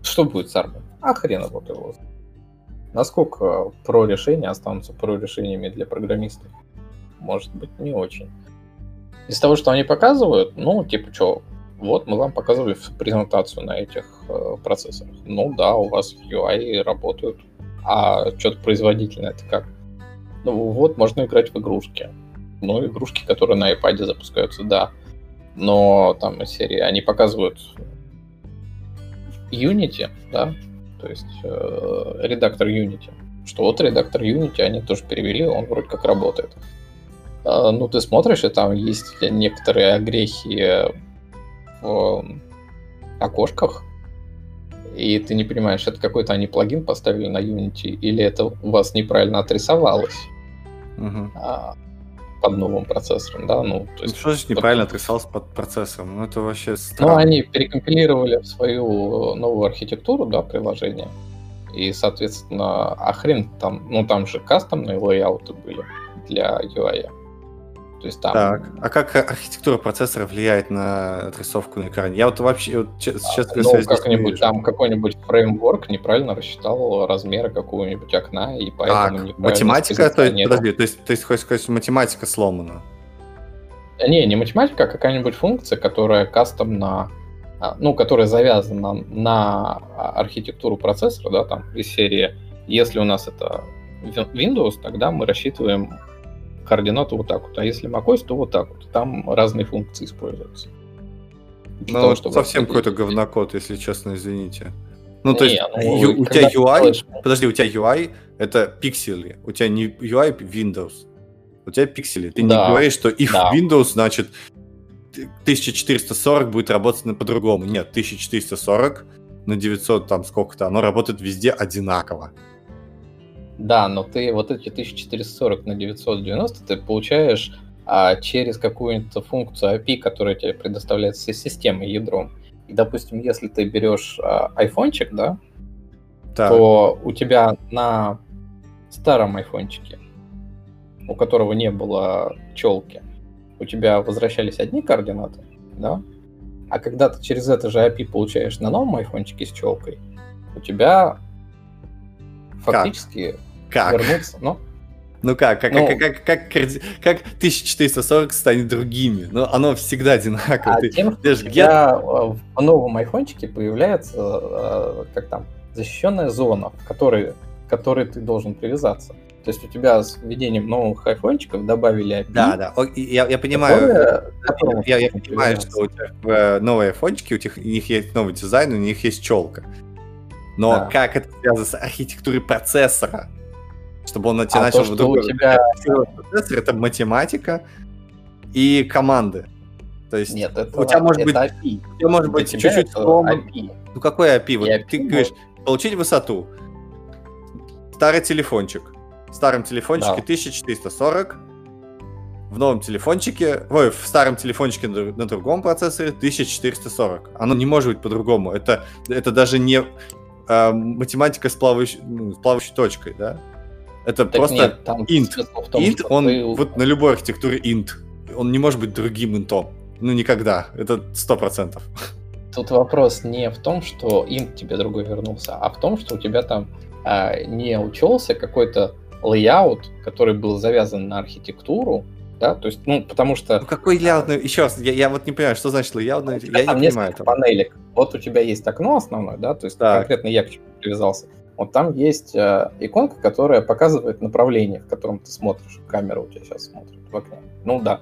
что будет с армией? А хрен вот его. Насколько про решения останутся про решениями для программистов? Может быть, не очень. Из того, что они показывают, ну, типа, что, вот мы вам показывали презентацию на этих э, процессорах. Ну да, у вас UI работают. А что-то производительное это как? Ну вот, можно играть в игрушки. Ну, игрушки, которые на iPad запускаются, да. Но там из серии они показывают Unity, да, то есть э, редактор Unity. Что вот редактор Unity они тоже перевели, он вроде как работает. Э, ну, ты смотришь, и там есть некоторые огрехи в окошках, и ты не понимаешь, это какой-то они плагин поставили на Unity, или это у вас неправильно отрисовалось. Угу. А, под новым процессором, да, ну, то есть... Ну, что значит неправильно отрисовался под процессором? Ну, это вообще ну, странно. Ну, они перекомпилировали в свою новую архитектуру, да, приложения, и, соответственно, а хрен там, ну, там же кастомные лейауты были для UI. То есть там... Так, а как архитектура процессора влияет на отрисовку на экране? Я вот вообще вот, сейчас... А, ну, как-нибудь там какой-нибудь фреймворк неправильно рассчитал размеры какого-нибудь окна, и поэтому так, математика, то есть, подожди, то есть, то есть, хочешь сказать, математика сломана? Не, не математика, а какая-нибудь функция, которая кастомна, а, ну, которая завязана на архитектуру процессора, да, там, из серии, если у нас это Windows, тогда мы рассчитываем координату вот так вот. А если macOS, то вот так вот. Там разные функции используются. ну, того, чтобы совсем какой-то говнокод, если честно, извините. Ну, то есть, ну, ю, у тебя UI, делаешь... подожди, у тебя UI это пиксели, у тебя не UI Windows, у тебя пиксели. Ты да. не говоришь, что их да. Windows, значит, 1440 будет работать по-другому. Нет, 1440 на 900, там сколько-то, оно работает везде одинаково. Да, но ты вот эти 1440 на 990 ты получаешь а, через какую-то функцию API, которая тебе предоставляется системой, ядром. И, допустим, если ты берешь а, айфончик, да, так. то у тебя на старом айфончике, у которого не было челки, у тебя возвращались одни координаты, да, а когда ты через это же API получаешь на новом айфончике с челкой, у тебя фактически как? вернуться. Ну, ну как, как, ну, как, как, как, как, как 1440 станет другими? Ну, оно всегда одинаково. А ты, тем, что у тебя в новом айфончике появляется, э, как там, защищенная зона, в которой, к которой ты должен привязаться. То есть у тебя с введением новых айфончиков добавили API. Да, да. Я, я понимаю, которое, я, я понимаю, что у тебя э, новые айфончики, у них, у них есть новый дизайн, у них есть челка. Но да. как это связано с архитектурой процессора? Чтобы он на тебя а начал то, что у тебя... процессор, это математика и команды. То есть Нет, это, у тебя может это быть, API. У тебя может быть чуть-чуть API. Ну какой API? Вот API ты говоришь, получить высоту. Старый телефончик. В старом телефончике да. 1440. В новом телефончике, ой, в старом телефончике на, на другом процессоре 1440. Оно не может быть по-другому. Это, это даже не э, математика с плавающей, ну, с плавающей точкой, да? Это так просто нет, int. Том, int, он ты... вот на любой архитектуре int. Он не может быть другим интом. ну, никогда. Это сто процентов. Тут вопрос не в том, что им тебе другой вернулся, а в том, что у тебя там а, не учелся какой-то layout, который был завязан на архитектуру, да, то есть, ну, потому что... Ну, какой layout? Еще раз, я, я вот не понимаю, что значит layout, я там не понимаю. Там. панелек. Вот у тебя есть окно основное, да, то есть так. конкретно я к чему привязался. Вот там есть э, иконка, которая показывает направление, в котором ты смотришь. Камера у тебя сейчас смотрит в окне. Ну да,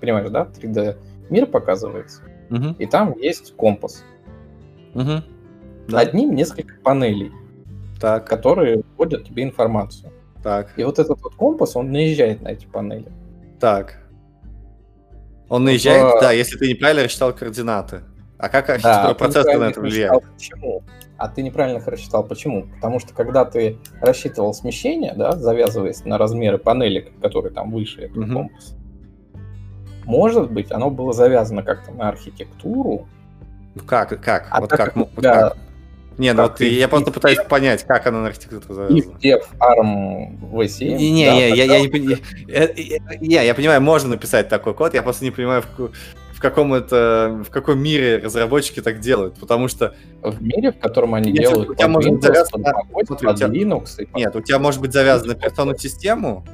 понимаешь, да? 3D мир показывается. Угу. И там есть компас. Угу. Да. Одним несколько панелей, так. которые вводят тебе информацию. Так. И вот этот вот компас, он наезжает на эти панели. Так. Он наезжает, в... да, если ты неправильно рассчитал координаты. А как архитектура да, процесса на это влияет? Почему? А ты неправильно их рассчитал. Почему? Потому что когда ты рассчитывал смещение, да, завязываясь на размеры панели, которые там выше этого угу. компаса, может быть, оно было завязано как-то на архитектуру. Как? Как? А вот как? Вот как? Не, ну вот я просто пытаюсь понять, как она на архитектуру завязана. Dev ARM V7. Не, не, да, я, я, я, не понимаю. Я, я понимаю, можно написать такой код, я просто не понимаю, каком это, в каком мире разработчики так делают, потому что... В мире, в котором они Нет, делают у тебя может быть завязано, под, под Linux и под... Нет, у тебя может быть завязано на операционную систему,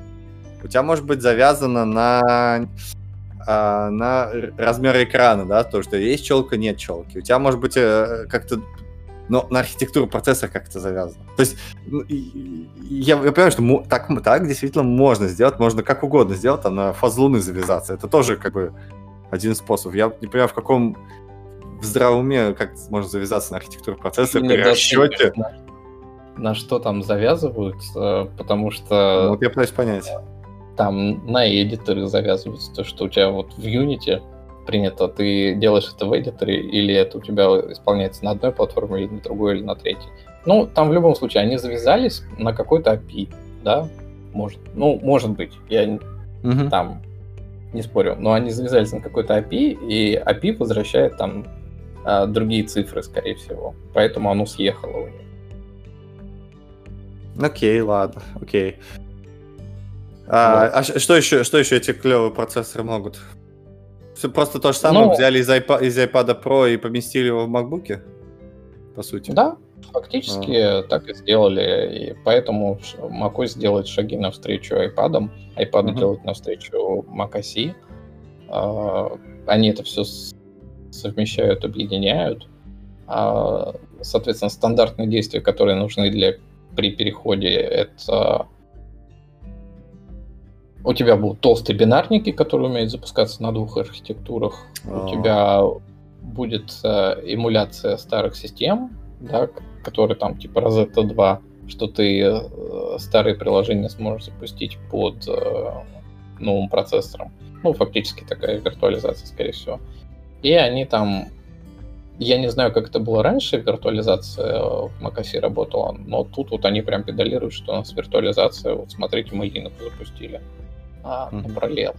у тебя может быть завязано на а, на размер экрана, да, то, что есть челка, нет челки. У тебя может быть э, как-то но на архитектуру процесса как-то завязано. То есть я, я понимаю, что так, так действительно можно сделать, можно как угодно сделать, там на фаз луны завязаться. Это тоже как бы один способ. Я не понимаю, в каком в здравом уме как можно завязаться на архитектуру процесса при расчете. На, на что там завязывают, э, потому что... Вот я пытаюсь понять. Там на эдиторы завязываются, то, что у тебя вот в Unity принято, ты делаешь это в эдиторе, или это у тебя исполняется на одной платформе, или на другой, или на третьей. Ну, там в любом случае они завязались на какой-то API, да, может, ну, может быть, я угу. там не спорю, но они завязались на какой-то API, и API возвращает там а, другие цифры, скорее всего, поэтому оно съехало у них. Окей, ладно, окей. А, вот. а что еще, что еще эти клевые процессоры могут? Все просто то же самое, ну, взяли из iPad, из iPad Pro и поместили его в MacBook, по сути. Да, фактически а. так и сделали, и поэтому macOS делает шаги навстречу iPad, iPad uh-huh. делает навстречу macOS. А, они это все совмещают, объединяют. А, соответственно, стандартные действия, которые нужны для при переходе, это у тебя будут толстые бинарники, которые умеют запускаться на двух архитектурах. А-а-а. У тебя будет э, эмуляция старых систем, да, которые там типа Rosetta 2, что ты э, старые приложения сможешь запустить под э, новым процессором. Ну, фактически такая виртуализация, скорее всего. И они там... Я не знаю, как это было раньше, виртуализация в macOS работала, но тут вот они прям педалируют, что у нас виртуализация, вот смотрите, мы Linux запустили а, mm-hmm.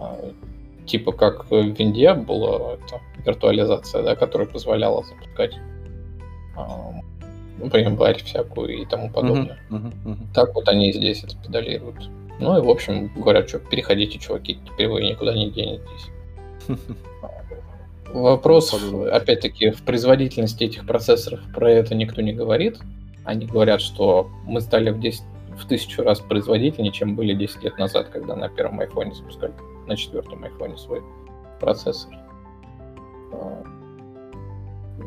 А, типа как в Винде была это, виртуализация, да, которая позволяла запускать ну, январь всякую и тому подобное. Uh-huh, uh-huh, uh-huh. Так вот они здесь это педалируют. Ну и, в общем, говорят, что переходите, чуваки, теперь вы никуда не денетесь. Вопрос, опять-таки, в производительности этих процессоров про это никто не говорит. Они говорят, что мы стали в 10 в тысячу раз производительнее, чем были 10 лет назад, когда на первом айфоне запускали, на четвертом айфоне свой процессор. А,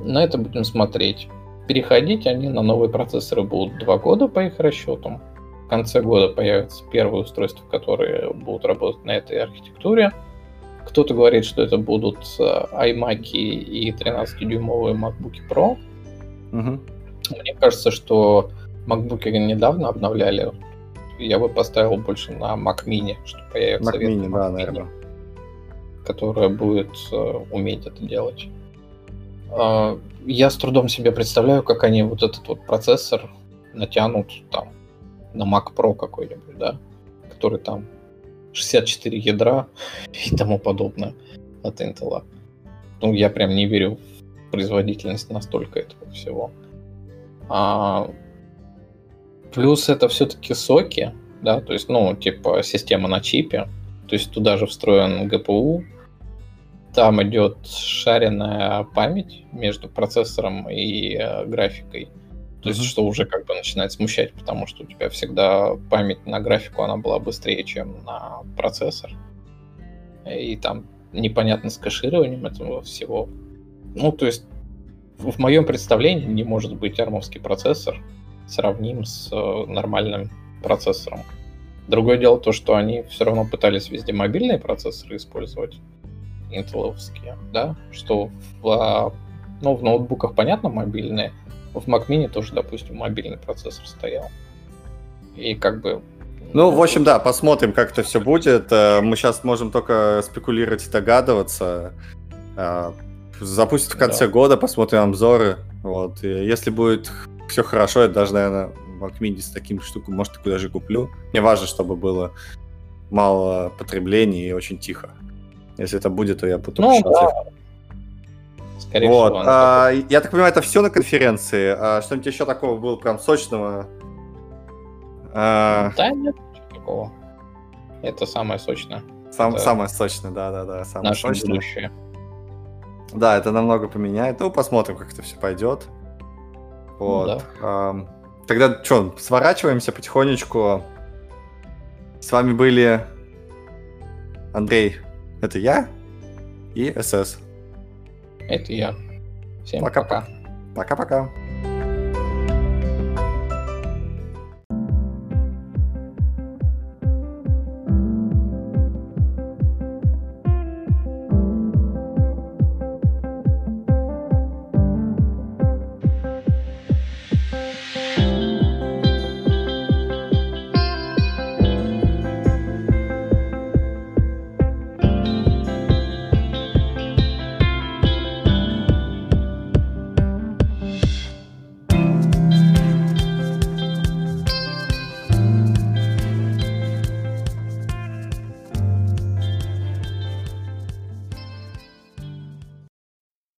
на это будем смотреть. Переходить они на новые процессоры будут два года по их расчетам. В конце года появятся первые устройства, которые будут работать на этой архитектуре. Кто-то говорит, что это будут а, iMac и 13-дюймовые MacBook Pro. Угу. Мне кажется, что MacBook недавно обновляли. Я бы поставил больше на Mac Mini, что появится Mac Mini, да, наверное. Которая будет uh, уметь это делать. Uh, я с трудом себе представляю, как они вот этот вот процессор натянут там на Mac Pro какой-нибудь, да, который там 64 ядра и тому подобное от Intel. Ну, я прям не верю в производительность настолько этого всего. А Плюс это все-таки соки, да, то есть, ну, типа система на чипе, то есть туда же встроен GPU, там идет шаренная память между процессором и э, графикой. То есть, что уже как бы начинает смущать, потому что у тебя всегда память на графику, она была быстрее, чем на процессор. И там непонятно с кэшированием этого всего. Ну, то есть, в моем представлении не может быть армовский процессор сравним с э, нормальным процессором. Другое дело то, что они все равно пытались везде мобильные процессоры использовать, интеловские, да, что в, а, ну, в ноутбуках, понятно, мобильные, в Mac Mini тоже, допустим, мобильный процессор стоял. И как бы... Ну, в общем, да, посмотрим, как это все будет. Э, мы сейчас можем только спекулировать и догадываться. Э, запустят в конце да. года, посмотрим обзоры. Вот. И если будет все хорошо, я даже, наверное, Mac Mini с таким штукой, может, такую даже куплю. Мне важно, чтобы было мало потребления и очень тихо. Если это будет, то я буду ну. Да. Скорее вот. всего. А, я так понимаю, это все на конференции. А что-нибудь еще такого было прям сочного? А... Да, нет такого. Это самое сочное. Сам, это самое сочное, да-да-да. Самое наше сочное. будущее. Да, это намного поменяет. Ну, посмотрим, как это все пойдет. Вот. Ну, да. а, тогда что, сворачиваемся потихонечку. С вами были Андрей, это я, и СС. Это я. Всем пока. Пока-пока.